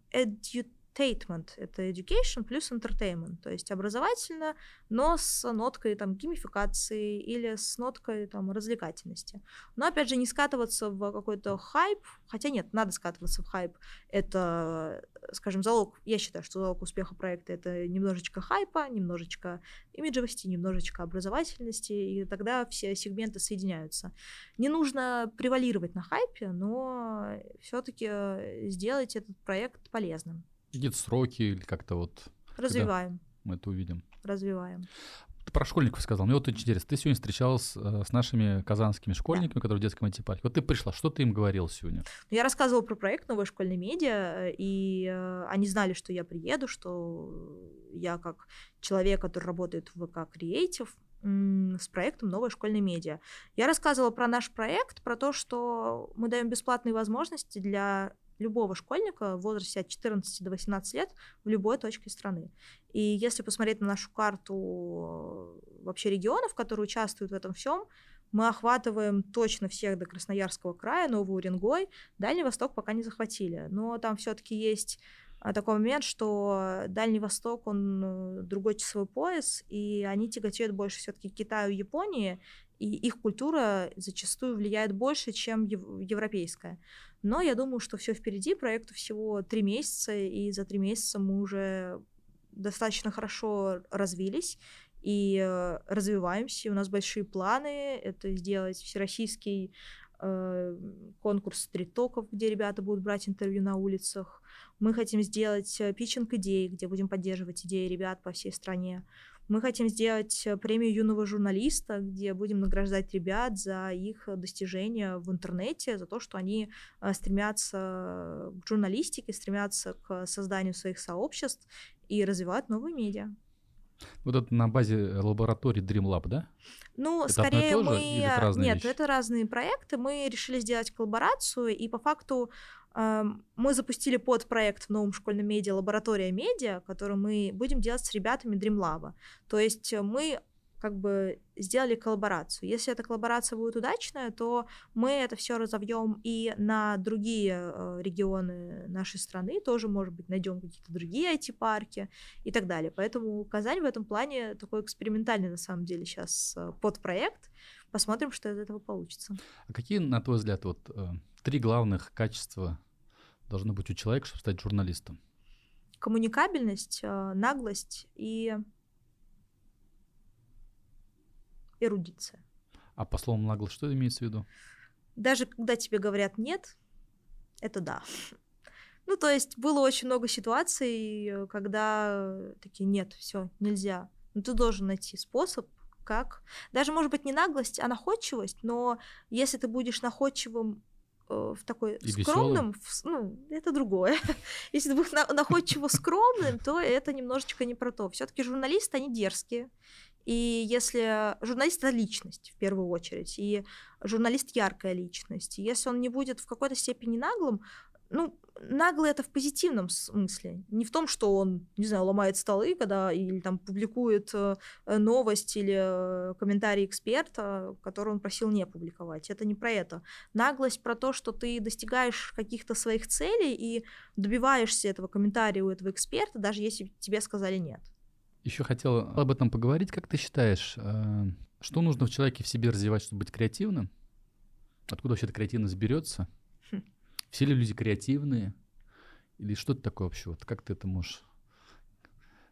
Edutainment — это education плюс entertainment, то есть образовательно, но с ноткой там геймификации или с ноткой там развлекательности. Но, опять же, не скатываться в какой-то хайп, хотя нет, надо скатываться в хайп. Это, скажем, залог, я считаю, что залог успеха проекта — это немножечко хайпа, немножечко имиджевости, немножечко образовательности, и тогда все сегменты соединяются. Не нужно превалировать на хайпе, но все-таки сделать этот проект полезным. Какие-то сроки или как-то вот Развиваем, мы это увидим. развиваем. Ты про школьников сказал. Мне вот очень интересно. Ты сегодня встречалась э, с нашими казанскими школьниками, которые в детском антипарке. Вот ты пришла, что ты им говорил сегодня? Я рассказывала про проект «Новая школьная медиа», и э, они знали, что я приеду, что я как человек, который работает в ВК Креатив, с проектом «Новая школьная медиа». Я рассказывала про наш проект, про то, что мы даем бесплатные возможности для любого школьника в возрасте от 14 до 18 лет в любой точке страны. И если посмотреть на нашу карту э, вообще регионов, которые участвуют в этом всем, мы охватываем точно всех до Красноярского края, Новый Уренгой, Дальний Восток пока не захватили. Но там все-таки есть а, такой момент, что Дальний Восток, он э, другой часовой пояс, и они тяготеют больше все-таки Китаю и Японии, и их культура зачастую влияет больше, чем ев- европейская. Но я думаю, что все впереди, проекту всего три месяца, и за три месяца мы уже достаточно хорошо развились и э, развиваемся. У нас большие планы. Это сделать всероссийский э, конкурс стрит-токов, где ребята будут брать интервью на улицах. Мы хотим сделать э, питчинг идей, где будем поддерживать идеи ребят по всей стране. Мы хотим сделать э, премию юного журналиста, где будем награждать ребят за их э, достижения в интернете, за то, что они э, стремятся к журналистике, стремятся к созданию своих сообществ и развивают новые медиа. Вот это на базе лаборатории Dream Lab, да? Ну, Это скорее же мы... разные Нет, вещи? это разные проекты. Мы решили сделать коллаборацию, и по факту мы запустили подпроект в новом школьном медиа «Лаборатория медиа», который мы будем делать с ребятами Dreamlab. То есть э, мы как бы сделали коллаборацию. Если эта коллаборация будет удачная, то мы это все разовьем и на другие э, регионы нашей страны, тоже, может быть, найдем какие-то другие IT-парки и так далее. Поэтому Казань в этом плане такой экспериментальный, на самом деле, сейчас подпроект. Посмотрим, что из этого получится. А какие, на твой взгляд, вот э, три главных качества должны быть у человека, чтобы стать журналистом? Коммуникабельность, э, наглость и эрудиция. А по словам нагло, что имеется в виду? Даже когда тебе говорят нет, это да. Ну, то есть было очень много ситуаций, когда такие нет, все, нельзя. Но ты должен найти способ, как. Даже, может быть, не наглость, а находчивость, но если ты будешь находчивым в такой И скромном, в ну, это другое. <laughs> Если будешь на- находчиво скромным, то это немножечко не про то. Все-таки журналисты, они дерзкие. И если журналист это личность в первую очередь, и журналист яркая личность, и если он не будет в какой-то степени наглым, Ну, наглый это в позитивном смысле. Не в том, что он, не знаю, ломает столы, когда или там публикует э, новость или э, комментарий эксперта, который он просил не публиковать. Это не про это. Наглость про то, что ты достигаешь каких-то своих целей и добиваешься этого комментария у этого эксперта, даже если тебе сказали нет. Еще хотел об этом поговорить. Как ты считаешь, э, что нужно в человеке в себе развивать, чтобы быть креативным? Откуда вообще эта креативность берется? Все ли люди креативные? Или что это такое вообще? Вот как ты это можешь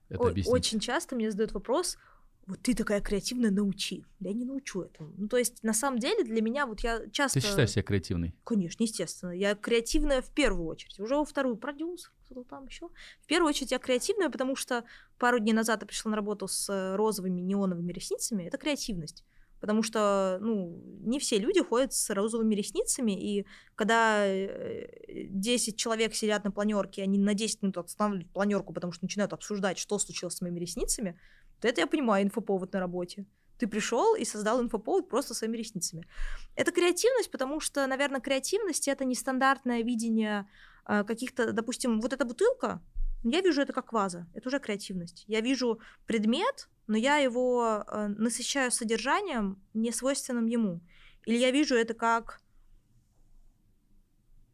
это объяснить? Очень часто мне задают вопрос, вот ты такая креативная, научи. Я не научу этому. Ну, то есть, на самом деле, для меня вот я часто... Ты считаешь себя креативной? Конечно, естественно. Я креативная в первую очередь. Уже во вторую продюсер, кто там еще. В первую очередь я креативная, потому что пару дней назад я пришла на работу с э, розовыми неоновыми ресницами. Это креативность. Потому что, ну, не все люди ходят с розовыми ресницами, и когда 10 э, человек сидят на планерке, они на 10 минут останавливают планерку, потому что начинают обсуждать, что случилось с моими ресницами, то это я понимаю инфоповод на работе. Ты пришел и создал инфоповод просто своими ресницами. Это креативность, потому что, наверное, креативность это нестандартное видение э, каких-то, допустим, вот эта бутылка, я вижу это как ваза, это уже креативность. Я вижу предмет, но я его э, насыщаю содержанием, не свойственным ему. Или я вижу это как,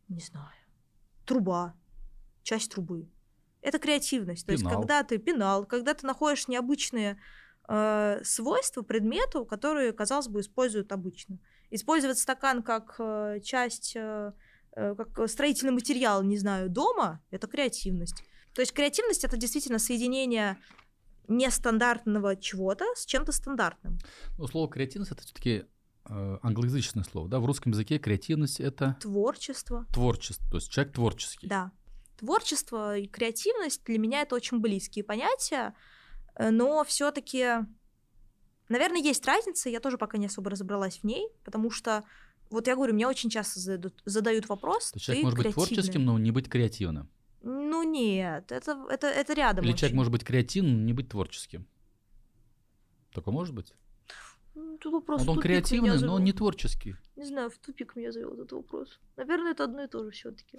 не знаю, труба, часть трубы. Это креативность. То пенал. есть, когда ты пенал, когда ты находишь необычные э, свойства предмету, которые, казалось бы, используют обычно. Использовать стакан как э, часть, э, э как строительный материал, не знаю, дома, это креативность. То есть креативность это действительно соединение нестандартного чего-то с чем-то стандартным. Ну, слово креативность это все-таки э, англоязычное слово, да? В русском языке креативность это творчество. Творчество, то есть человек творческий. Да. Творчество и креативность для меня это очень близкие понятия, э, но все-таки, наверное, есть разница, я тоже пока не особо разобралась в ней, потому что вот я говорю, мне очень часто задают, задают вопрос. То человек может быть творческим, но не быть креативным. Ну нет, это, это, это рядом. Или очень. человек может быть креативным, но не быть творческим. Такое может быть? Тут вопрос вот он креативный, но он не творческий. Не знаю, в тупик меня завел этот вопрос. Наверное, это одно и то же все-таки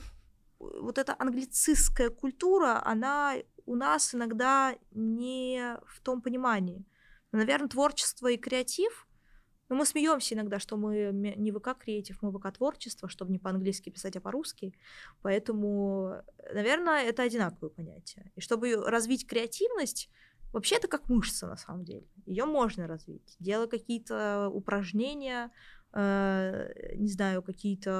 вот эта англицистская культура, она у нас иногда не в том понимании. Наверное, творчество и креатив, но мы смеемся иногда, что мы не ВК креатив, мы ВК творчество, чтобы не по-английски писать, а по-русски. Поэтому, наверное, это одинаковые понятия. И чтобы развить креативность, вообще это как мышца на самом деле. Ее можно развить, делая какие-то упражнения, э, не знаю, какие-то...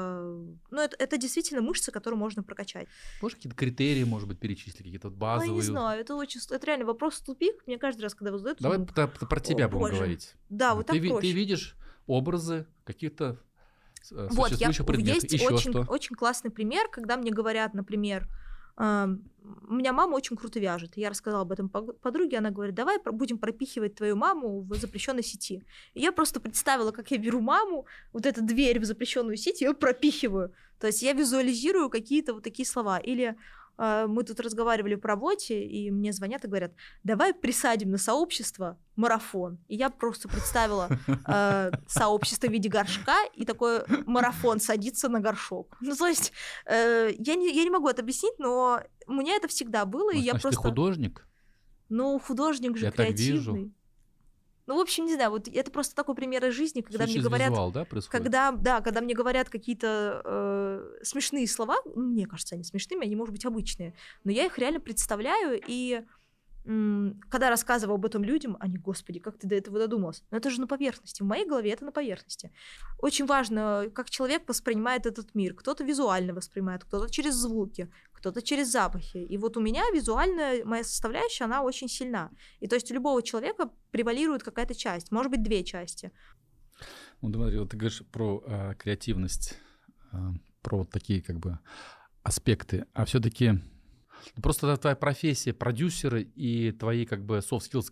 Ну, это, это действительно мышцы, которые можно прокачать. Можешь какие-то критерии, может быть, перечислить, какие-то базовые? Ну, не знаю, это очень... Это реально вопрос тупик. Мне каждый раз, когда вы задаете... Давай про, про тебя О, будем боже. говорить. Да, вот ты, так проще. Ты видишь образы каких-то э, вот, я, предметов. Есть Еще очень, что? очень классный пример, когда мне говорят, например, у меня мама очень круто вяжет. Я рассказала об этом подруге, она говорит, давай будем пропихивать твою маму в запрещенной сети. И я просто представила, как я беру маму, вот эту дверь в запрещенную сеть, ее пропихиваю. То есть я визуализирую какие-то вот такие слова. Или а, мы тут разговаривали по работе, и мне звонят и говорят, давай присадим на сообщество марафон. И я просто представила э, <laughs> сообщество в виде горшка, и такой марафон садится на горшок. Ну, то есть, э, я, не, я не могу это объяснить, но у меня это всегда было, ну, и я просто... ты художник? Ну, художник же я креативный. Так вижу. Ну, в общем, не знаю, вот это просто такой пример из жизни, когда мне говорят... Визуал, да, когда, да, когда мне говорят какие-то э, смешные слова, ну, мне кажется, они смешными, они, может быть, обычные, но я их реально представляю, и когда рассказываю об этом людям, они, господи, как ты до этого додумался? Но это же на поверхности. В моей голове это на поверхности. Очень важно, как человек воспринимает этот мир. Кто-то визуально воспринимает, кто-то через звуки, кто-то через запахи. И вот у меня визуальная моя составляющая, она очень сильна. И то есть у любого человека превалирует какая-то часть, может быть, две части. Ну, смотри, вот ты говоришь про э, креативность, э, про вот такие как бы аспекты, а все-таки Просто твоя профессия, продюсеры и твои как бы soft skills,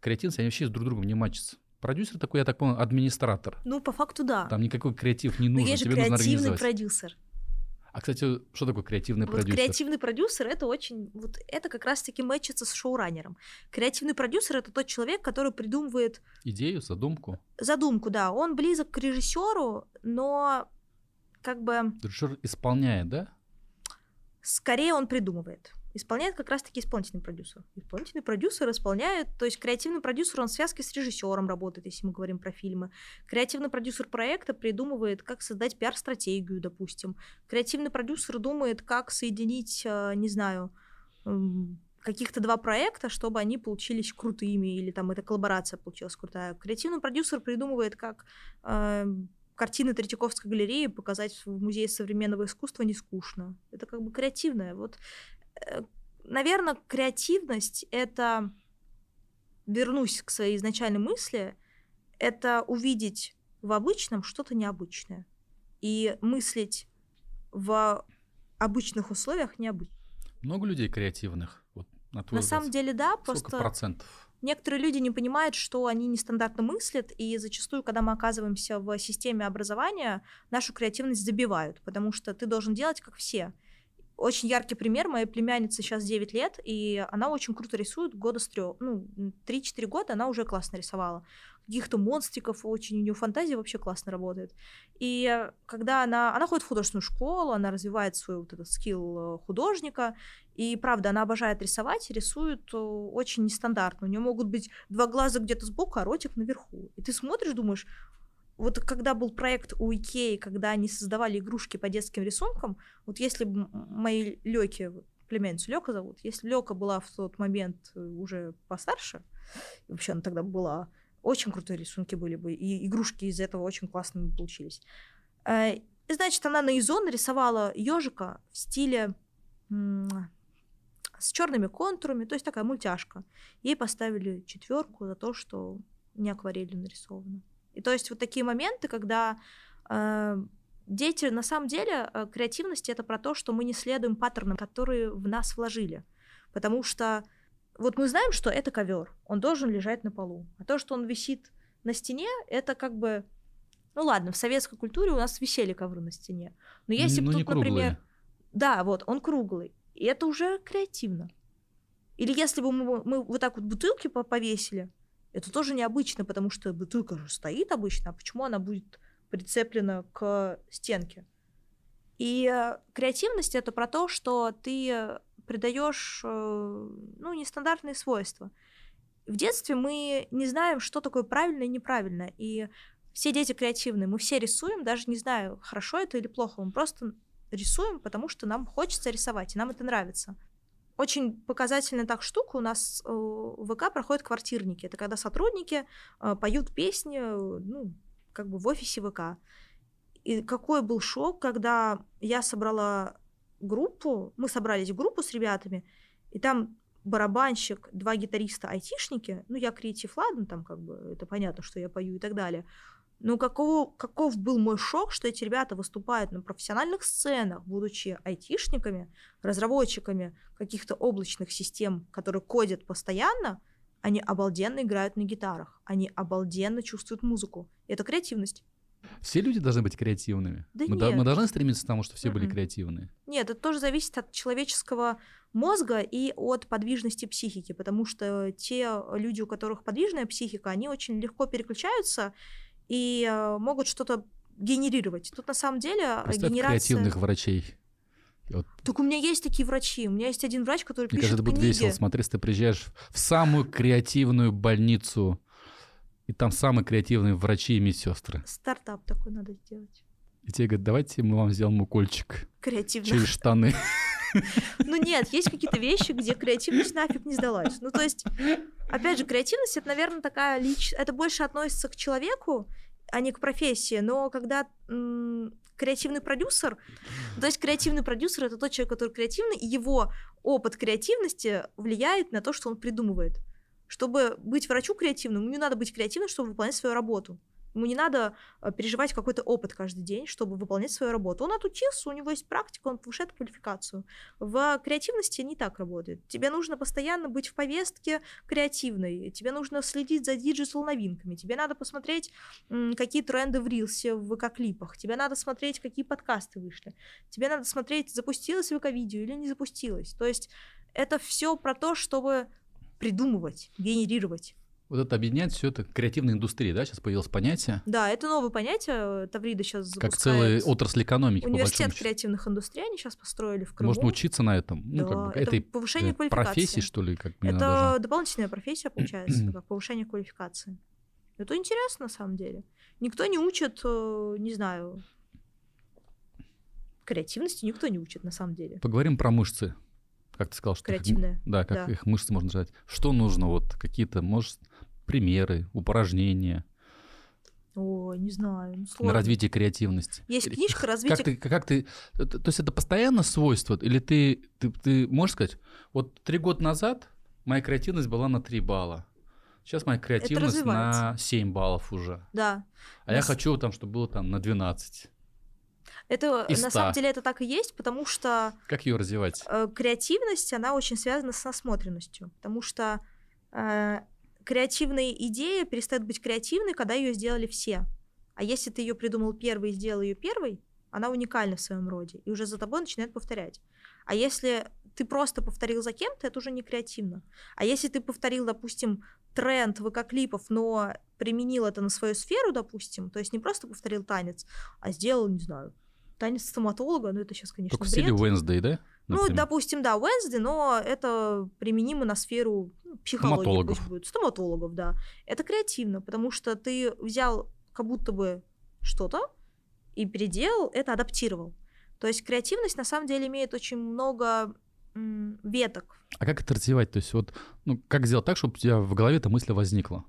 креативность, они вообще друг с другом не матчатся. Продюсер такой, я так понял, администратор. Ну, по факту, да. Там никакой креатив не нужен. Но есть же Тебе креативный продюсер. А, кстати, что такое креативный вот продюсер? Креативный продюсер это очень, вот это как раз-таки мэчится с шоураннером. Креативный продюсер это тот человек, который придумывает идею, задумку. Задумку, да. Он близок к режиссеру, но как бы. Режиссер исполняет, да? Скорее он придумывает. Исполняет как раз-таки исполнительный продюсер. Исполнительный продюсер исполняет, то есть креативный продюсер, он в связке с режиссером работает, если мы говорим про фильмы. Креативный продюсер проекта придумывает, как создать пиар-стратегию, допустим. Креативный продюсер думает, как соединить, э, не знаю, каких-то два проекта, чтобы они получились крутыми, или там эта коллаборация получилась крутая. Креативный продюсер придумывает, как э, картины Третьяковской галереи показать в Музее современного искусства не скучно. Это как бы креативное. Вот Э, наверное, креативность — это, вернусь к своей изначальной мысли, это увидеть в обычном что-то необычное и мыслить в обычных условиях необычно. Много людей креативных? Вот, на, на самом деле, да, Сколько просто... процентов? Некоторые люди не понимают, что они нестандартно мыслят, и зачастую, когда мы оказываемся в системе образования, нашу креативность забивают, потому что ты должен делать как все. Очень яркий пример. Моя племянница сейчас 9 лет, и она очень круто рисует года с трех. Ну, 3-4 года она уже классно рисовала. Каких-то монстриков очень, у нее фантазия вообще классно работает. И когда она, она ходит в художественную школу, она развивает свой вот этот скилл э, художника, и правда, она обожает рисовать, рисует э, очень нестандартно. У нее могут быть два глаза где-то сбоку, а ротик наверху. И ты смотришь, думаешь, вот когда был проект у Икеи, когда они создавали игрушки по детским рисункам, вот если бы мои Лёки, племянницу Лёка зовут, если Лёка была в тот момент э, уже постарше, вообще она тогда была, очень крутые рисунки были бы, и игрушки из этого очень классными получились. Э, и, значит, она на Изо нарисовала ежика в стиле с черными контурами, то есть такая мультяшка. Ей поставили четверку за то, что не акварелью нарисовано. И то есть вот такие моменты, когда э, дети, на самом деле, э, креативность это про то, что мы не следуем паттернам, которые в нас вложили. Потому что вот мы знаем, что это ковер, он должен лежать на полу. А то, что он висит на стене, это как бы... Ну ладно, в советской культуре у нас висели ковры на стене. Но если ну, бы тут, например... Да, вот, он круглый. И это уже креативно. Или если бы мы, мы вот так вот бутылки повесили, это тоже необычно, потому что бутылка же стоит обычно, а почему она будет прицеплена к стенке? И э, креативность это про то, что ты придаешь э, ну, нестандартные свойства. В детстве мы не знаем, что такое правильно и неправильно. И все дети креативные, мы все рисуем, даже не знаю, хорошо это или плохо, мы просто рисуем, потому что нам хочется рисовать, и нам это нравится. Очень показательная так штука у нас э, в ВК проходят квартирники. Это когда сотрудники э, поют песни, ну, как бы в офисе ВК. И какой был шок, когда я собрала группу, мы собрались в группу с ребятами, и там барабанщик, два гитариста, айтишники, ну, я креатив, ладно, там как бы это понятно, что я пою и так далее. Ну, какого, каков был мой шок, что эти ребята выступают на профессиональных сценах, будучи айтишниками, разработчиками каких-то облачных систем, которые кодят постоянно, они обалденно играют на гитарах, они обалденно чувствуют музыку. Это креативность. Все люди должны быть креативными. Да мы, нет. до- мы должны стремиться к тому, чтобы все были Мгм. креативные. Нет, это тоже зависит от человеческого мозга и от подвижности психики, потому что те люди, у которых подвижная психика, они очень легко переключаются и э, могут что-то генерировать. Тут на самом деле э, Представь генерация... креативных врачей. Вот, Так у меня есть такие врачи. У меня есть один врач, который мне пишет кажется, это будет книги. весело. Смотри, если ты приезжаешь в самую креативную больницу, и там самые креативные врачи и медсестры. Стартап такой надо сделать. И тебе говорят, давайте мы вам сделаем укольчик Креативно. через штаны. <laughs> Ну нет, есть какие-то вещи, где креативность нафиг не сдалась. Ну то есть, опять же, креативность это, наверное, такая лич... Это больше относится к человеку, а не к профессии. Но когда м, креативный продюсер, то есть креативный продюсер это тот человек, который креативный, и его опыт креативности влияет на то, что он придумывает. Чтобы быть врачу креативным, ему не надо быть креативным, чтобы выполнять свою работу. Ему не надо э, переживать какой-то опыт каждый день, чтобы выполнять свою работу. Он отучился, у него есть практика, он повышает квалификацию. В креативности не так работает. Тебе нужно постоянно быть в повестке креативной, тебе нужно следить за digital новинками, тебе надо посмотреть, какие тренды в рилсе, в ВК-клипах, тебе надо смотреть, какие подкасты вышли, тебе надо смотреть, запустилось ВК-видео или не запустилось. То есть это все про то, чтобы придумывать, генерировать. Вот это объединяет все это креативная индустрия, да, сейчас появилось понятие. Да, это новое понятие. Таврида сейчас Как целая запускает отрасль экономики, Университет креативных индустрий они сейчас построили в Крыму. Можно учиться на этом. Ну, Да, как бы, это этой повышение э, квалификации. профессии, что ли, как Это даже. дополнительная профессия, получается, <clears throat> как повышение квалификации. Это интересно, на самом деле. Никто не учит, э, не знаю, креативности никто не учит, на самом деле. Поговорим про мышцы. Как ты сказал, что их- Креативные. да, как да. их мышцы можно нажать. Что нужно? Вот какие-то, может, примеры, упражнения Ой, не знаю, ну, на сложно. развитие креативности. Есть книжка Как «Развитие ты, как ты, э, то есть это постоянно свойство, или ты, ты, ты можешь сказать, вот три года назад моя креативность была на 3 балла, сейчас моя креативность на развивается. 7 баллов уже, Да. а я Нас- хочу там, чтобы было там на 12. Это Из на 100. самом деле это так и есть, потому что Как ее развивать? э, креативность, она очень связана с насмотренностью, потому что э, креативная идея перестает быть креативной, когда ее сделали все. А если ты ее придумал первый и сделал ее первой, она уникальна в своем роде, и уже за тобой начинает повторять. А если ты просто повторил за кем-то, это уже не креативно. А если ты повторил, допустим, тренд ВК-клипов, но применил это на свою сферу, допустим, то есть не просто повторил танец, а сделал, не знаю, танец стоматолога, ну это сейчас, конечно, Только в стиле бред. Wednesday, да? Ну, например? допустим, да, Wednesday, но это применимо на сферу ну, психологии. Стоматологов. будет. Стоматологов, да. Это креативно, потому что ты взял как будто бы что-то и переделал, это адаптировал. То есть креативность на самом деле имеет очень много м, веток. А как это развивать? То есть вот, ну, как сделать так, чтобы у тебя в голове эта мысль возникла?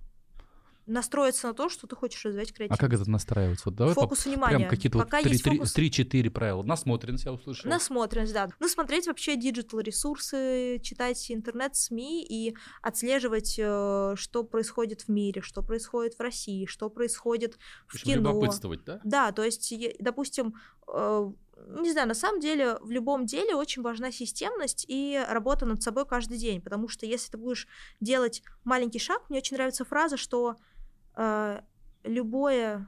Настроиться на то, что ты хочешь развивать А креативность. как это настраивается? Вот давай по- Фокус внимания. прям какие-то вот Пока три- есть три- фокус- три-четыре правила. Насмотренность я услышал. Насмотренность, да. Ну, смотреть вообще digital-ресурсы, читать интернет-СМИ и отслеживать, э, что происходит в мире, что происходит в России, что происходит в В общем, кино. любопытствовать, да? Да, то есть, допустим, э, не знаю, на самом деле в любом деле очень важна системность и работа над собой каждый день, потому что если ты будешь делать маленький шаг, мне очень нравится фраза, что любое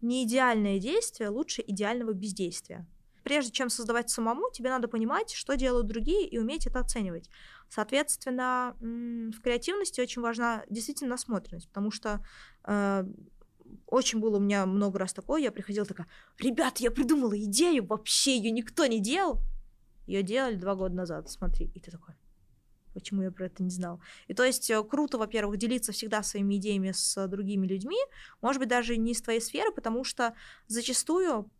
неидеальное действие лучше идеального бездействия. Прежде чем создавать самому, тебе надо понимать, что делают другие, и уметь это оценивать. Соответственно, в креативности очень важна действительно насмотренность, потому что э, очень было у меня много раз такое, я приходила такая, ребят, я придумала идею, вообще ее никто не делал. Ее делали два года назад, смотри, и ты такой, почему я про это не знал? И то есть э, круто, во-первых, делиться всегда своими идеями с другими людьми, может быть, даже не из твоей сферы, потому что зачастую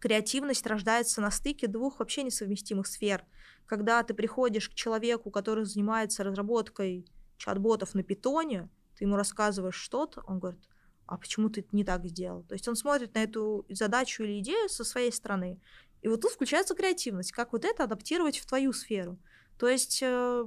креативность рождается на стыке двух вообще несовместимых сфер. Когда ты приходишь к человеку, который занимается разработкой чат-ботов на питоне, ты ему рассказываешь что-то, он говорит, а почему ты не так сделал? То есть он смотрит на эту задачу или идею со своей стороны. И вот тут включается креативность, как вот это адаптировать в твою сферу. То есть, э,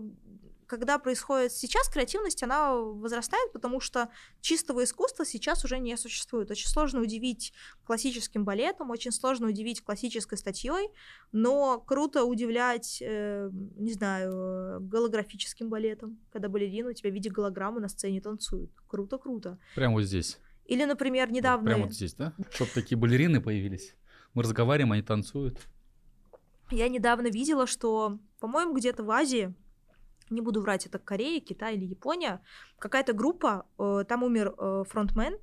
когда происходит сейчас, креативность, она возрастает, потому что чистого искусства сейчас уже не существует. Очень сложно удивить классическим балетом, очень сложно удивить классической статьей, но круто удивлять, э, не знаю, голографическим балетом, когда балерины у тебя в виде голограммы на сцене танцуют. Круто-круто. Прямо вот здесь. Или, например, Вот недавно... Прямо вот здесь, да? Чтобы такие балерины появились. Мы разговариваем, они танцуют. Я недавно видела, что, по-моему, где-то в Азии, не буду врать, это Корея, Китай или Япония, какая-то группа, э, там умер э, фронтмен,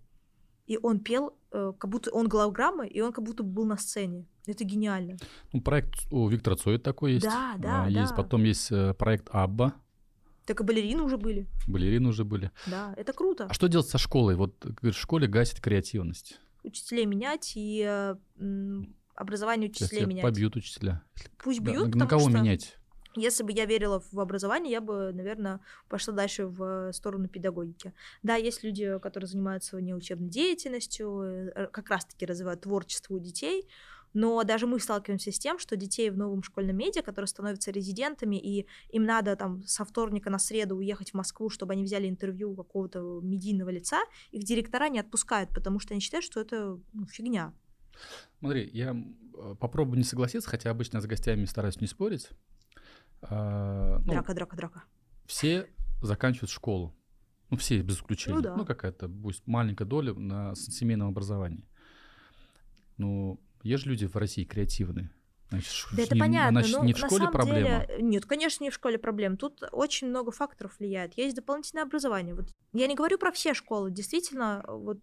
и он пел, э, как будто он голограмма, и он как будто был на сцене. Это гениально. Ну, проект у Виктора Цоя такой есть. Да, да, А, Есть, да. потом есть э, проект Абба. Так и балерины уже были. Балерины уже были. Да, это круто. А что делать со школой? Вот говоришь, в школе гасит креативность. Учителей менять и э, м, образование учителей тебя менять. побьют учителя. Пусть Да, бьют, на, на кого что менять? Если бы я верила в образование, я бы, наверное, пошла дальше в сторону педагогики. Да, есть люди, которые занимаются неучебной деятельностью, э, как раз-таки развивают творчество у детей, но даже мы сталкиваемся с тем, что детей в новом школьном медиа, которые становятся резидентами, и им надо там со вторника на среду уехать в Москву, чтобы они взяли интервью у какого-то медийного лица, их директора не отпускают, потому что они считают, что это ну, фигня. Смотри, я э, попробую не согласиться, хотя обычно с гостями стараюсь не спорить. А, ну, Драка, драка, драка. все заканчивают школу. Ну, все, без исключения. да. какая-то, пусть маленькая доля на семейном образовании. Ну, есть же люди в России креативные. Значит, Да это не, понятно, значит, но не в на школе самом проблема. деле... Нет, конечно, не в школе проблем. Тут очень много факторов влияет. Есть дополнительное образование. Вот Я не говорю про все школы. Действительно, вот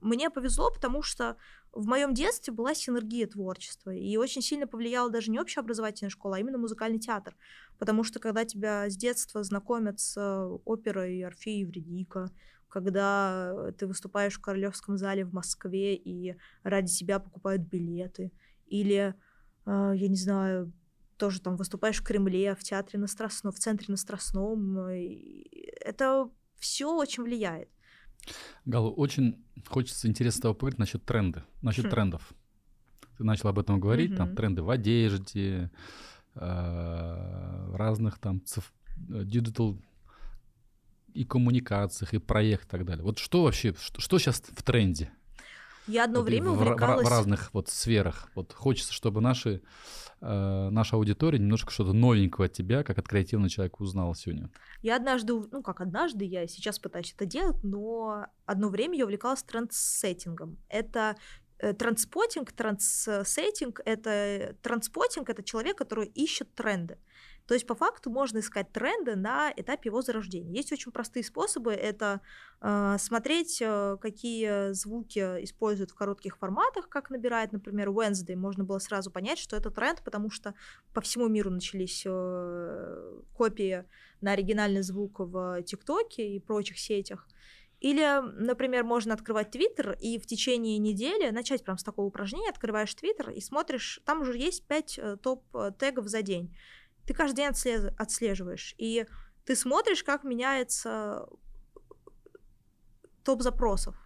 мне повезло, потому что в моем детстве была синергия творчества, и очень сильно повлияла даже не общеобразовательная школа, а именно музыкальный театр. Потому что когда тебя с детства знакомят с оперой Орфея Евредика, когда ты выступаешь в Королевском зале в Москве и ради тебя покупают билеты, или, э, я не знаю, тоже там выступаешь в Кремле, в театре на Страстном, в центре на Страстном, это все очень влияет. Галу, очень хочется интересно поговорить насчет тренда, насчет хм. трендов. Ты начал об этом говорить, mm-hmm. там тренды в одежде, э, разных там циф, digital и коммуникациях, и проектах и так далее. Вот что вообще, что, что сейчас в тренде? Я одно вот время увлекалась... В, в разных вот сферах. Вот хочется, чтобы наши, э, наша аудитория немножко что-то новенького от тебя, как от креативного человека, узнала сегодня. Я однажды, ну как однажды, я сейчас пытаюсь это делать, но одно время я увлекалась трендсеттингом. Это транспотинг, трансеттинг — это транспотинг — это человек, который ищет тренды. То есть по факту можно искать тренды на этапе его зарождения. Есть очень простые способы. Это э, смотреть, э, какие звуки используют в коротких форматах, как набирает, например, Wednesday. Можно было сразу понять, что это тренд, потому что по всему миру начались э, копии на оригинальный звук в ТикТоке и прочих сетях. Или, например, можно открывать Твиттер и в течение недели начать прям с такого упражнения, открываешь Твиттер и смотришь, там уже есть 5 э, топ-тегов за день ты каждый день отслеживаешь, и ты смотришь, как меняется топ запросов.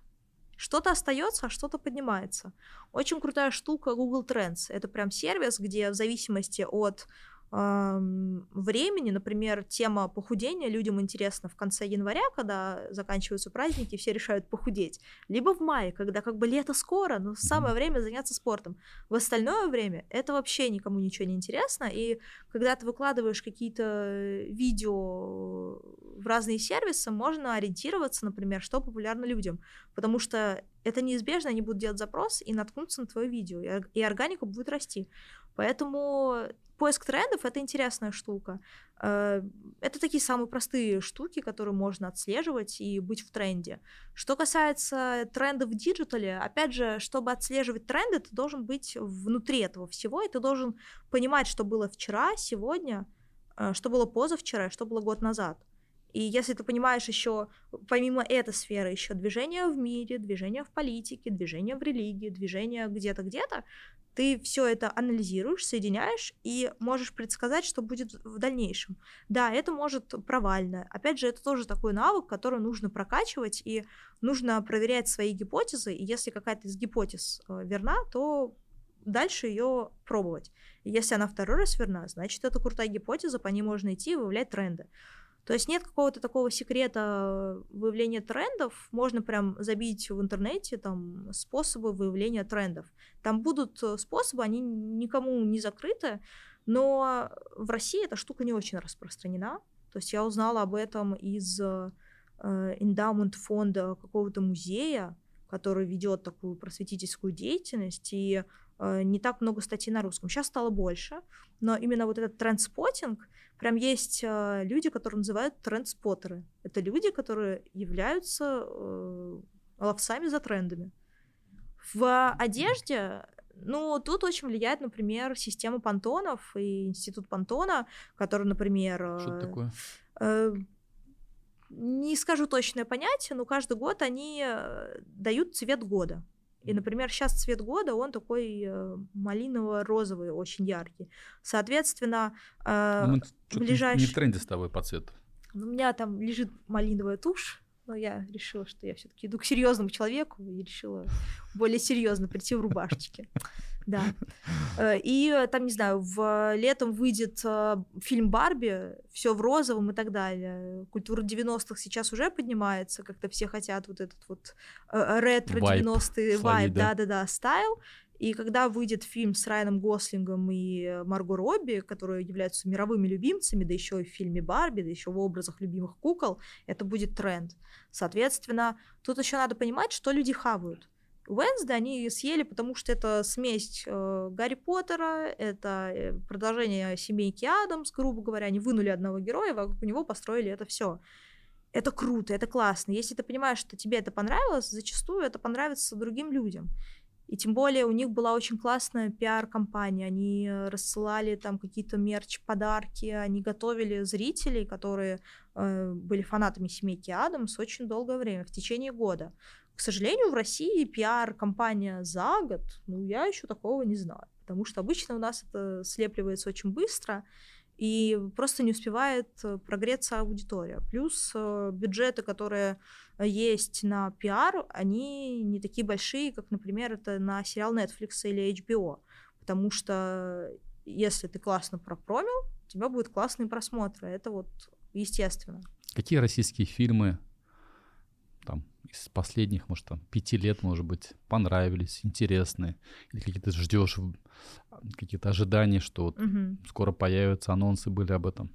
Что-то остается, а что-то поднимается. Очень крутая штука Google Trends. Это прям сервис, где в зависимости от времени, например, тема похудения. Людям интересна в конце января, когда заканчиваются праздники, все решают похудеть, либо в мае, когда как бы лето скоро, но самое время заняться спортом. В остальное время это вообще никому ничего не интересно, и когда ты выкладываешь какие-то видео в разные сервисы, можно ориентироваться, например, что популярно людям, потому что это неизбежно, они будут делать запрос и наткнуться на твое видео, и органика будет расти. Поэтому поиск трендов — это интересная штука. Э, это такие самые простые штуки, которые можно отслеживать и быть в тренде. Что касается трендов в digital е, опять же, чтобы отслеживать тренды, ты должен быть внутри этого всего, и ты должен понимать, что было вчера, сегодня, э, что было позавчера, что было год назад. И если ты понимаешь еще, помимо этой сферы, еще движение в мире, движение в политике, движение в религии, движение где-то, где-то, ты все это анализируешь, соединяешь и можешь предсказать, что будет в дальнейшем. Да, это может провально. Опять же, это тоже такой навык, который нужно прокачивать, и нужно проверять свои гипотезы, и если какая-то из гипотез э, верна, то дальше ее пробовать. Если она второй раз верна, значит, это крутая гипотеза, по ней можно идти и выявлять тренды. То есть нет какого-то такого секрета выявления трендов. Можно прям забить в интернете там способы выявления трендов. Там будут э, способы, они никому не закрыты, но в России эта штука не очень распространена. То есть я узнала об этом из эндаумент фонда какого-то музея, который ведет такую просветительскую деятельность, и не так много статей на русском. Сейчас стало больше, но именно вот этот трендспотинг, прям есть э, люди, которые называют трендспоттеры. Это люди, которые являются э, ловцами за трендами. В одежде ну, тут очень влияет, например, система понтонов и институт понтона, который, например... Что это такое? Э, не скажу точное понятие, но каждый год они э, дают цвет года. И, например, сейчас цвет года, он такой э, малиново-розовый, очень яркий. Соответственно, э, ну, ближайший... не в тренде с тобой по цвету. У меня там лежит малиновая тушь, но я решила, что я все-таки иду к серьезному человеку и решила более серьезно прийти в рубашечке. Да. <laughs> Э, и э, там, не знаю, в летом выйдет э, фильм Барби, все в розовом и так далее. Культура 90-х сейчас уже поднимается, как-то все хотят вот этот вот ретро 90-й вайб, да-да-да, стайл. И когда выйдет фильм с Райаном Гослингом и Марго Робби, которые являются мировыми любимцами, да еще и в фильме Барби, да еще в образах любимых кукол, это будет тренд. Соответственно, тут еще надо понимать, что люди хавают. Уэнсды они съели, потому что это смесь э, Гарри Поттера, это э, продолжение семейки Адамс, грубо говоря, они вынули одного героя, вокруг него построили это все. это круто, это классно. Если ты понимаешь, что тебе это понравилось, зачастую это понравится другим людям. И тем более у них была очень классная пиар-компания. Они рассылали там какие-то мерч, подарки, они готовили зрителей, которые э, были фанатами семейки Адамс очень долгое время, в течение года. К сожалению, в России пиар-компания за год, ну, я еще такого не знаю. Потому что обычно у нас это слепливается очень быстро, и просто не успевает э, прогреться аудитория. Плюс э, бюджеты, которые есть на пиар, они не такие большие, как, например, это на сериал Netflix или HBO. Потому что если ты классно пропромил, у тебя будут классные просмотры. Это вот естественно. Какие российские фильмы из последних, может, там, пяти лет, может быть, понравились, интересные, или какие-то ждешь, какие-то ожидания, что вот угу. скоро появятся, анонсы были об этом?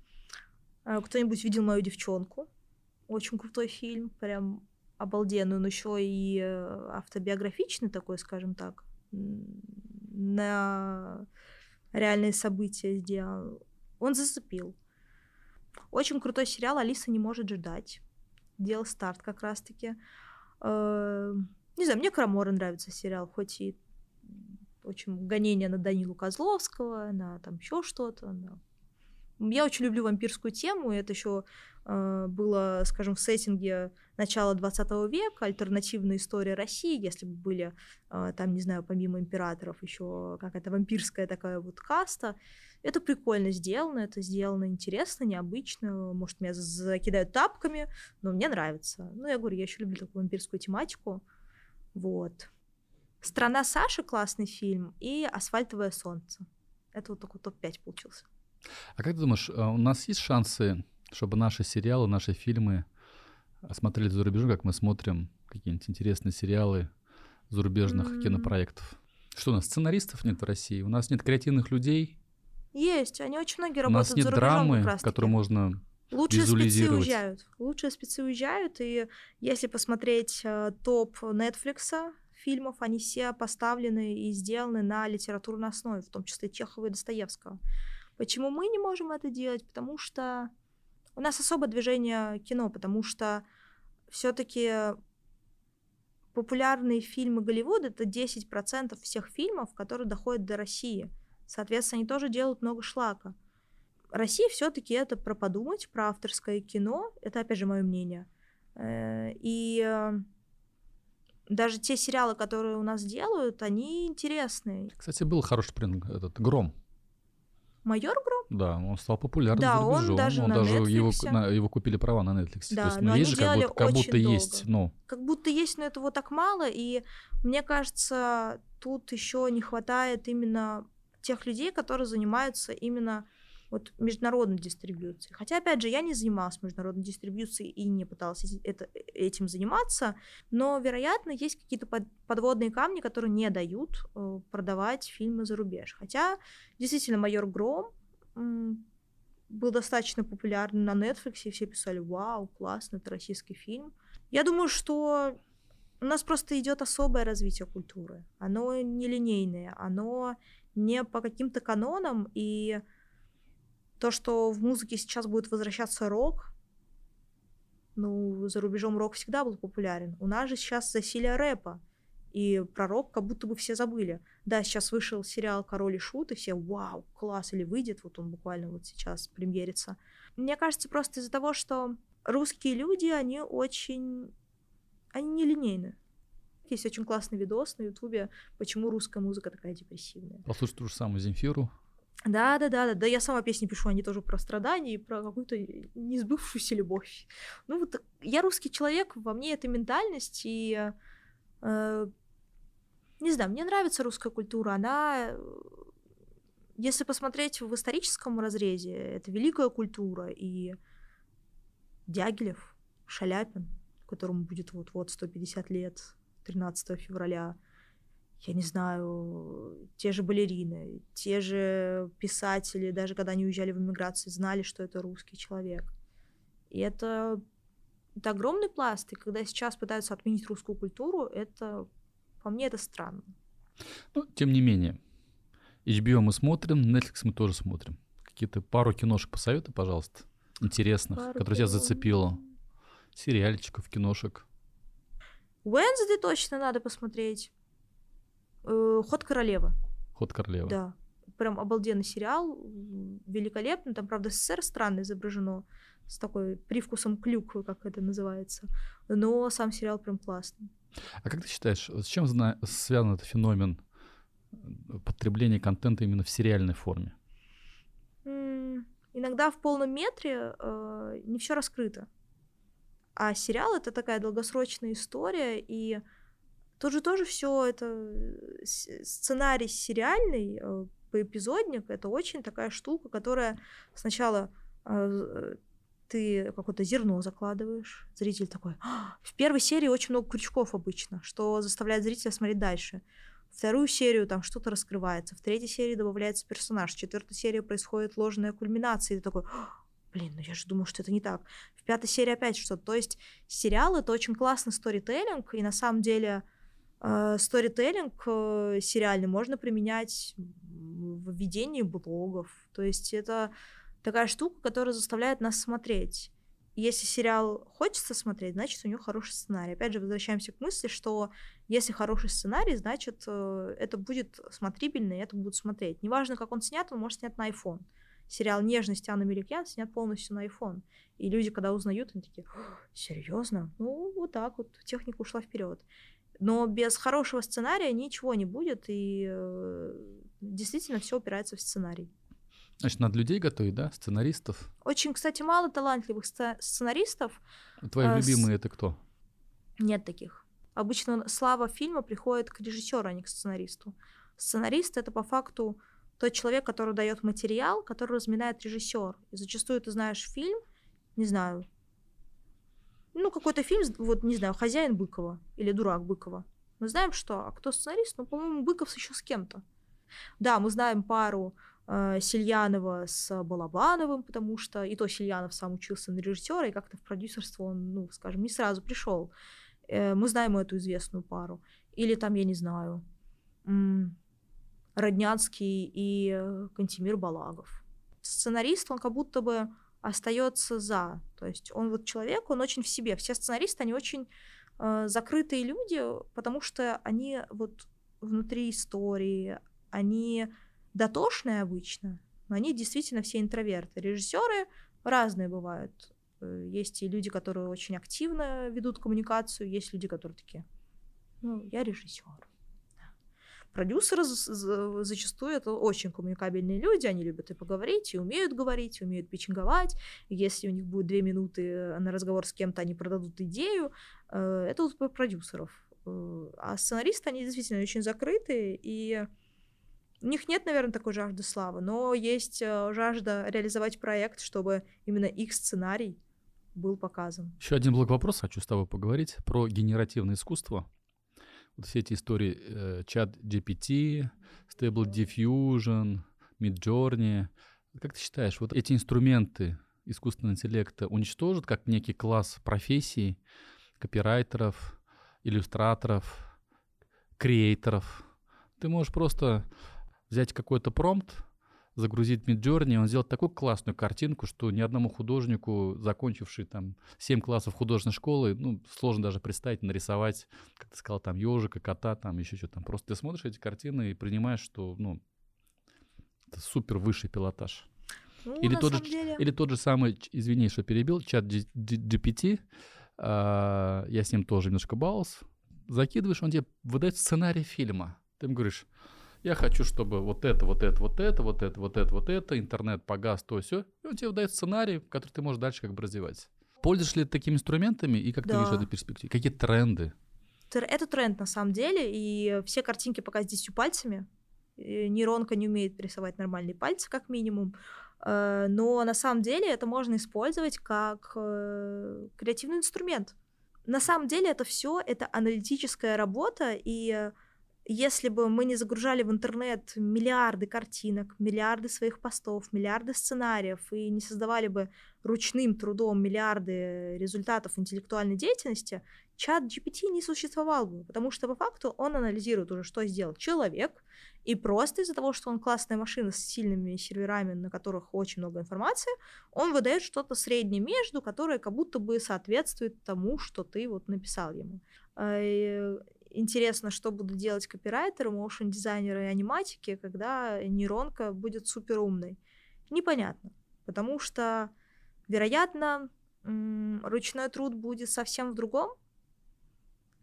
А, кто-нибудь видел мою девчонку? Очень крутой фильм, прям обалденный, он еще и э, автобиографичный такой, скажем так, на реальные события сделал. Он зацепил. Очень крутой сериал «Алиса не может ждать» делал старт как раз-таки. Э, не знаю, мне Крамора нравится сериал, хоть и очень гонение на Данилу Козловского, на там еще что-то. На... Я очень люблю вампирскую тему, это еще э, было, скажем, в сеттинге начала 20 века, альтернативная история России, если бы были э, там, не знаю, помимо императоров еще какая-то вампирская такая вот каста. Это прикольно сделано, это сделано интересно, необычно. Может, меня закидают тапками, но мне нравится. Ну, я говорю, я еще люблю такую вампирскую тематику. Вот. «Страна Саши» — классный фильм, и «Асфальтовое солнце». Это вот такой топ-5 получился. А как ты думаешь, а у нас есть шансы, чтобы наши сериалы, наши фильмы смотрели за рубежом, как мы смотрим какие-нибудь интересные сериалы зарубежных mm-hmm. кинопроектов? Что у нас, сценаристов нет в России? У нас нет креативных людей, есть, они очень многие работают У нас нет за драмы, которую можно Лучшие спецы уезжают. Лучшие спецы уезжают, и если посмотреть э, топ Netflix фильмов, они все поставлены и сделаны на литературной основе, в том числе Чехова и Достоевского. Почему мы не можем это делать? Потому что у нас особое движение кино, потому что все-таки популярные фильмы Голливуда это 10% всех фильмов, которые доходят до России. Соответственно, они тоже делают много шлака. Россия все-таки это про подумать, про авторское кино. Это, опять же, мое мнение. Э, и э, даже те сериалы, которые у нас делают, они интересные. Кстати, был хороший пример, этот «Гром». Майор Гром? Да, он стал популярным да, за рубежом. он даже он на даже Netflix. его, на, его купили права на Netflix. Да, То есть, ну, есть же как будто, как будто есть, но... Как будто есть, но этого так мало, и мне кажется, тут еще не хватает именно тех людей, которые занимаются именно вот международной дистрибьюцией. Хотя, опять же, я не занималась международной дистрибьюцией и не пыталась это, этим заниматься, но, вероятно, есть какие-то под, подводные камни, которые не дают э, продавать фильмы за рубеж. Хотя, действительно, «Майор Гром» был достаточно популярен на Netflix, и все писали «Вау, классно, это российский фильм». Я думаю, что у нас просто идет особое развитие культуры. Оно нелинейное, оно не по каким-то канонам, и то, что в музыке сейчас будет возвращаться рок, ну, за рубежом рок всегда был популярен. У нас же сейчас засилие рэпа, и про рок как будто бы все забыли. Да, сейчас вышел сериал «Король и Шут», и все «Вау, класс!» или выйдет, вот он буквально вот сейчас премьерится. Мне кажется, просто из-за того, что русские люди, они очень... Они нелинейны. Есть очень классный видос на Ютубе, почему русская музыка такая депрессивная. Послушай ту же самую Земфиру. Да, да, да, да, да, я сама песни пишу, они тоже про страдания и про какую-то несбывшуюся любовь. Ну вот я русский человек, во мне эта ментальность, и э, не знаю, мне нравится русская культура, она, если посмотреть в историческом разрезе, это великая культура, и Дягилев, Шаляпин, которому будет вот-вот 150 лет, 13 февраля, я не знаю, те же балерины, те же писатели, даже когда они уезжали в эмиграцию, знали, что это русский человек. И это, это огромный пласт, и когда сейчас пытаются отменить русскую культуру, это, по мне, это странно. Ну, тем не менее, HBO мы смотрим, Netflix мы тоже смотрим. Какие-то пару киношек посоветуй, пожалуйста, интересных, пару которые тебя зацепило сериальчиков, киношек? Уэнсдей точно надо посмотреть. Э, Ход королевы. Ход королевы. Да. Прям обалденный сериал, великолепный. Там, правда, СССР странно изображено, с такой привкусом клюквы, как это называется. Но сам сериал прям классный. А как ты считаешь, с чем связан этот феномен э, потребления контента именно в сериальной форме? иногда в полном метре э, не все раскрыто. А сериал это такая долгосрочная история, и тут же тоже все это э, сценарий сериальный, э, поэпизодник, это очень такая штука, которая сначала э, ты какое-то зерно закладываешь, зритель такой. «А, в первой серии очень много крючков обычно, что заставляет зрителя смотреть дальше вторую серию там что-то раскрывается, в третьей серии добавляется персонаж, в четвертой серии происходит ложная кульминация, и ты такой, блин, ну я же думал, что это не так. В пятой серии опять что-то. То есть сериал — это очень классный сторителлинг, и на самом деле э, сторителлинг э, сериальный можно применять в ведении блогов. То есть это такая штука, которая заставляет нас смотреть если сериал хочется смотреть, значит, у него хороший сценарий. Опять же, возвращаемся к мысли, что если хороший сценарий, значит, э, это будет смотрибельно, и это будут смотреть. Неважно, как он снят, он может снять на iPhone. Сериал «Нежность» Анны Меликян снят полностью на iPhone. И люди, когда узнают, они такие, серьезно? Ну, вот так вот, техника ушла вперед. Но без хорошего сценария ничего не будет, и э, действительно все упирается в сценарий. Значит, надо людей готовить, да? Сценаристов? Очень, кстати, мало талантливых сценаристов. Твои а, любимые с... это кто? Нет таких. Обычно слава фильма приходит к режиссеру, а не к сценаристу. Сценарист это по факту тот человек, который дает материал, который разминает режиссер. И зачастую ты знаешь фильм, не знаю, ну, какой-то фильм, вот, не знаю, «Хозяин Быкова» или «Дурак Быкова». Мы знаем, что, а кто сценарист? Ну, по-моему, Быков еще с кем-то. Да, мы знаем пару э, Сильянова с Балабановым, потому что и то Сильянов сам учился на режиссера, и как-то в продюсерство он, ну, скажем, не сразу пришел. Э, мы знаем эту известную пару. Или там, я не знаю, м- Роднянский и э, Кантимир Балагов. Сценарист, он как будто бы остается за. То есть он вот человек, он очень в себе. Все сценаристы, они очень э, закрытые люди, потому что они вот внутри истории, они дотошные обычно, но они действительно все интроверты. Режиссеры разные бывают. Э, есть и люди, которые очень активно ведут коммуникацию, есть люди, которые такие, ну, я режиссер. Продюсеры зачастую это очень коммуникабельные люди, они любят и поговорить, и умеют говорить, и умеют пичинговать. Если у них будет две минуты на разговор с кем-то, они продадут идею. Э, это вот про продюсеров. Э, а сценаристы, они действительно очень закрытые, и у них нет, наверное, такой жажды славы, но есть э, жажда реализовать проект, чтобы именно их сценарий был показан. Еще один блок вопрос хочу с тобой поговорить про генеративное искусство. Все эти истории э, чат GPT, Stable Diffusion, Midjourney. Как ты считаешь, вот эти инструменты искусственного интеллекта уничтожат как некий класс профессий, копирайтеров, иллюстраторов, креаторов? Ты можешь просто взять какой-то промпт, загрузить Midjourney, он сделает такую классную картинку, что ни одному художнику, закончивший там 7 классов художественной школы, ну, сложно даже представить, нарисовать, как ты сказал, там, ежика, кота, там, еще что-то там. Просто ты смотришь эти картины и принимаешь, что, ну, это супер высший пилотаж. Ну, или, тот же, деле... или тот же самый, извини, что перебил, чат GPT, э, я с ним тоже немножко баловался, закидываешь, он тебе выдает сценарий фильма. Ты ему говоришь, я хочу, чтобы вот это, вот это, вот это, вот это, вот это, вот это, интернет погас, то все. И он тебе дает сценарий, который ты можешь дальше как бы развивать. Пользуешься ли ты такими инструментами и как да. ты видишь эту перспективу? Какие тренды? Это тренд на самом деле, и все картинки пока с 10 пальцами. Нейронка не умеет рисовать нормальные пальцы, как минимум. Э, но на самом деле это можно использовать как э, креативный инструмент. На самом деле это все это аналитическая работа, и если бы мы не загружали в интернет миллиарды картинок, миллиарды своих постов, миллиарды сценариев и не создавали бы ручным трудом миллиарды результатов интеллектуальной деятельности, чат GPT не существовал бы, потому что по факту он анализирует уже, что сделал человек, И просто из-за того, что он классная машина с сильными серверами, на которых очень много информации, он выдает что-то среднее между, которое как будто бы соответствует тому, что ты вот написал ему. Интересно, что будут делать копирайтеры, моушн-дизайнеры и аниматики, когда нейронка будет супер умной. Непонятно, потому что, вероятно, ручной труд будет совсем в другом,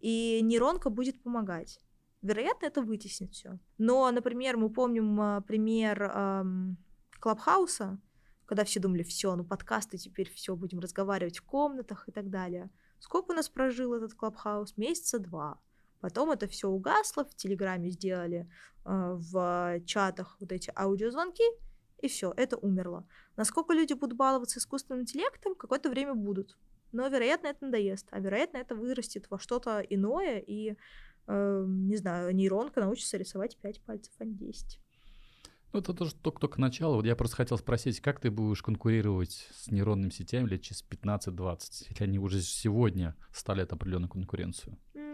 и нейронка будет помогать. Вероятно, это вытеснит все. Но, например, мы помним а, пример эм, Клабхауса, когда все думали, все, ну подкасты теперь все, будем разговаривать в комнатах и так далее. Сколько у нас прожил этот Клабхаус? Месяца два. Потом это все угасло, в Телеграме сделали э, в чатах вот эти аудиозвонки, и все, это умерло. Насколько люди будут баловаться искусственным интеллектом, какое-то время будут. Но, вероятно, это надоест, а вероятно, это вырастет во что-то иное, и, э, не знаю, нейронка научится рисовать 5 пальцев, а не 10. Ну, это тоже только-только начало. Вот я просто хотел спросить, как ты будешь конкурировать с нейронными сетями лет через 15-20, если они уже сегодня стали определенную конкуренцию? Mm.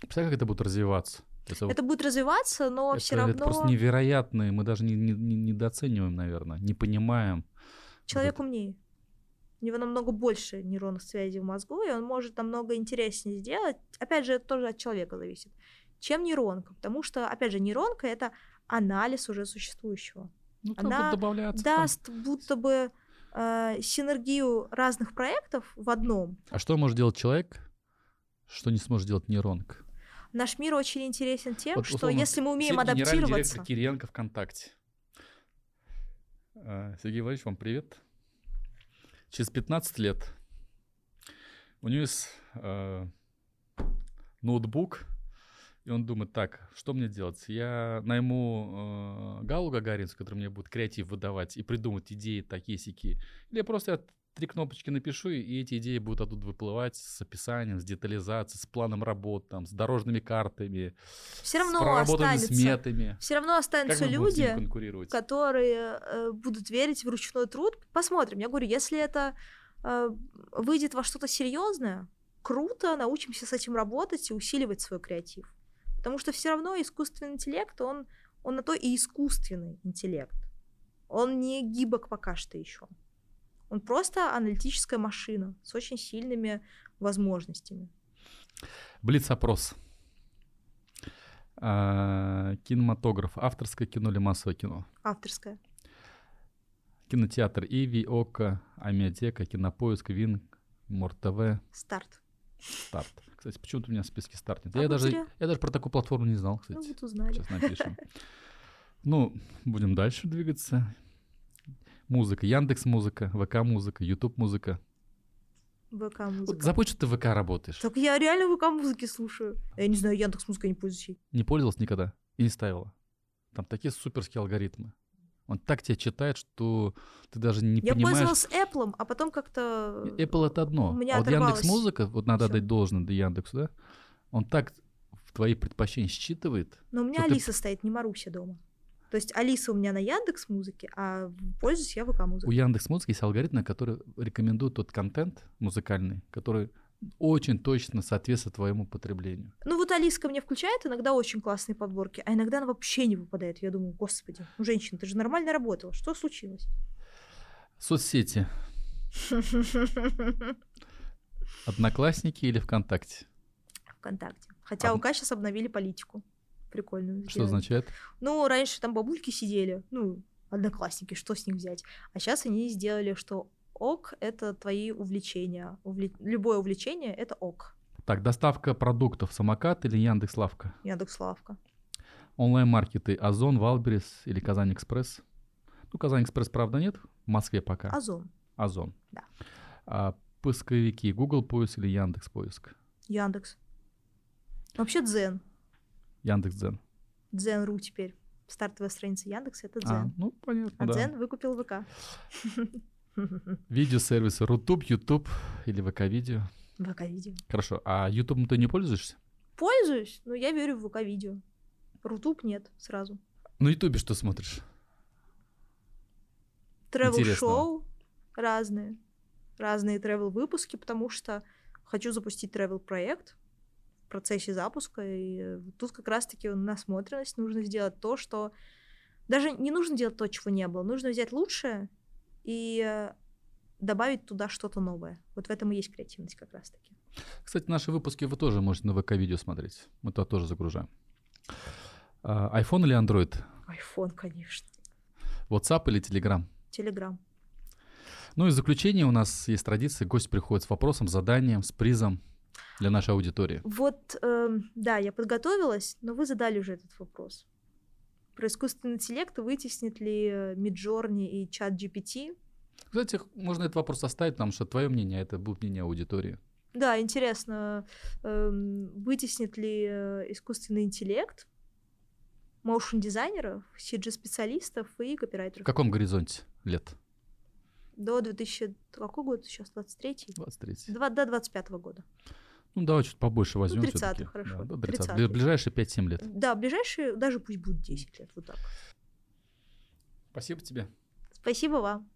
Представляешь, как это будет развиваться? Это, это будет развиваться, но это, все равно... Это просто невероятно, мы даже не, не, не недооцениваем, наверное, не понимаем. Человек вот умнее. У него намного больше нейронных связей в мозгу, и он может намного интереснее сделать. Опять же, это тоже от человека зависит. Чем нейронка? Потому что, опять же, нейронка — это анализ уже существующего. Ну, Она даст там. будто бы э, синергию разных проектов в одном. А что может делать человек, что не сможет делать нейронка? Наш мир очень интересен тем, вот, условно, что если мы умеем адаптироваться... директор Кириенко ВКонтакте. Э, Сергей Владимирович, вам привет. Через 15 лет у него есть э, ноутбук, и он думает, так, что мне делать? Я найму э, Галу Гагаринскую, который мне будет креатив выдавать и придумать идеи такие сики. Или я просто три кнопочки напишу, и эти идеи будут оттуда выплывать с описанием, с детализацией, с планом работ, там, с дорожными картами, все равно с проработанными сметами. Все равно останутся люди, которые э, будут верить в ручной труд. Посмотрим. Я говорю, если это э, выйдет во что-то серьезное, круто, научимся с этим работать и усиливать свой креатив. Потому что все равно искусственный интеллект, он, он на то и искусственный интеллект. Он не гибок пока что еще. Он просто аналитическая машина с очень сильными возможностями. Блиц-опрос. А, кинематограф. Авторское кино или массовое кино? Авторское. Кинотеатр Иви, Ока, Амиатека, Кинопоиск, Вин, Мор-ТВ. Старт. Старт. Кстати, почему-то у меня в списке старт нет. А я, даже, я даже про такую платформу не знал, кстати. Ну, вот узнали. Сейчас напишем. Ну, будем дальше двигаться. Музыка, Яндекс Музыка, ВК Музыка, Ютуб Музыка. ВК Музыка. Вот забудь, что ты в ВК работаешь. Так я реально ВК Музыки слушаю. Я не знаю, Яндекс Музыка не пользуюсь. Не пользовалась никогда и не ставила. Там такие суперские алгоритмы. Он так тебя читает, что ты даже не я понимаешь... Я пользовалась Apple, а потом как-то... Apple — это одно. У меня а вот Яндекс Музыка, вот надо Всё. отдать должное до Яндексу, да? Он так в твои предпочтения считывает. Но у меня Алиса ты... стоит, не Маруся дома. То есть Алиса у меня на Яндекс Музыке, а пользуюсь я ВК Музыкой. У Яндекс Музыки есть алгоритмы, которые рекомендуют тот контент музыкальный, который очень точно соответствует твоему потреблению. Ну вот Алиска мне включает иногда очень классные подборки, а иногда она вообще не выпадает. Я думаю, господи, ну женщина, ты же нормально работала, что случилось? Соцсети. <laughs> Одноклассники или ВКонтакте? ВКонтакте. Хотя Од... УК сейчас обновили политику прикольную. Что сделали. означает? Ну, раньше там бабульки сидели, ну, одноклассники, что с них взять? А сейчас они сделали, что ок — это твои увлечения. Увле... Любое увлечение — это ок. Так, доставка продуктов самокат или Яндекс Лавка? Яндекс Лавка. Онлайн-маркеты Озон, Валберис или Казань Экспресс? Ну, Казань Экспресс, правда, нет. В Москве пока. Озон. Озон. Да. А поисковики Google поиск или Яндекс поиск? Яндекс. Вообще Дзен. Яндекс Дзен. Дзен.ру теперь. Стартовая страница Яндекса — это Дзен. А, ну, понятно, А да. Дзен выкупил ВК. Видеосервисы Рутуб, Ютуб или ВК-видео? ВК-видео. Хорошо. А Ютубом ты не пользуешься? Пользуюсь, но я верю в ВК-видео. Рутуб нет сразу. На Ютубе что смотришь? Тревел-шоу разные. Разные тревел-выпуски, потому что хочу запустить тревел-проект процессе запуска. И тут как раз-таки насмотренность. Нужно сделать то, что... Даже не нужно делать то, чего не было. Нужно взять лучшее и э, добавить туда что-то новое. Вот в этом и есть креативность как раз-таки. Кстати, наши выпуски вы тоже можете на ВК-видео смотреть. Мы туда тоже загружаем. А, iPhone или Android? iPhone, конечно. WhatsApp или Telegram? Telegram. Ну и в заключение у нас есть традиция, гость приходит с вопросом, заданием, с призом для нашей аудитории. Вот, э, да, я подготовилась, но вы задали уже этот вопрос. Про искусственный интеллект вытеснит ли Midjourney и чат GPT? Кстати, можно этот вопрос оставить, потому что твое мнение, это будет мнение аудитории. Да, интересно, э, вытеснит ли э, искусственный интеллект моушн-дизайнеров, CG-специалистов и копирайтеров? В каком горизонте лет? До 2000... Какой год сейчас? 23-й? 23. Два, до 25 года. Ну, давай чуть побольше возьмем. Ну, 30 всё-таки. хорошо. Да, до 30. 30-й. Ближайшие 5-7 лет. Да, ближайшие, даже пусть будет 10 лет, вот так. Спасибо тебе. Спасибо вам.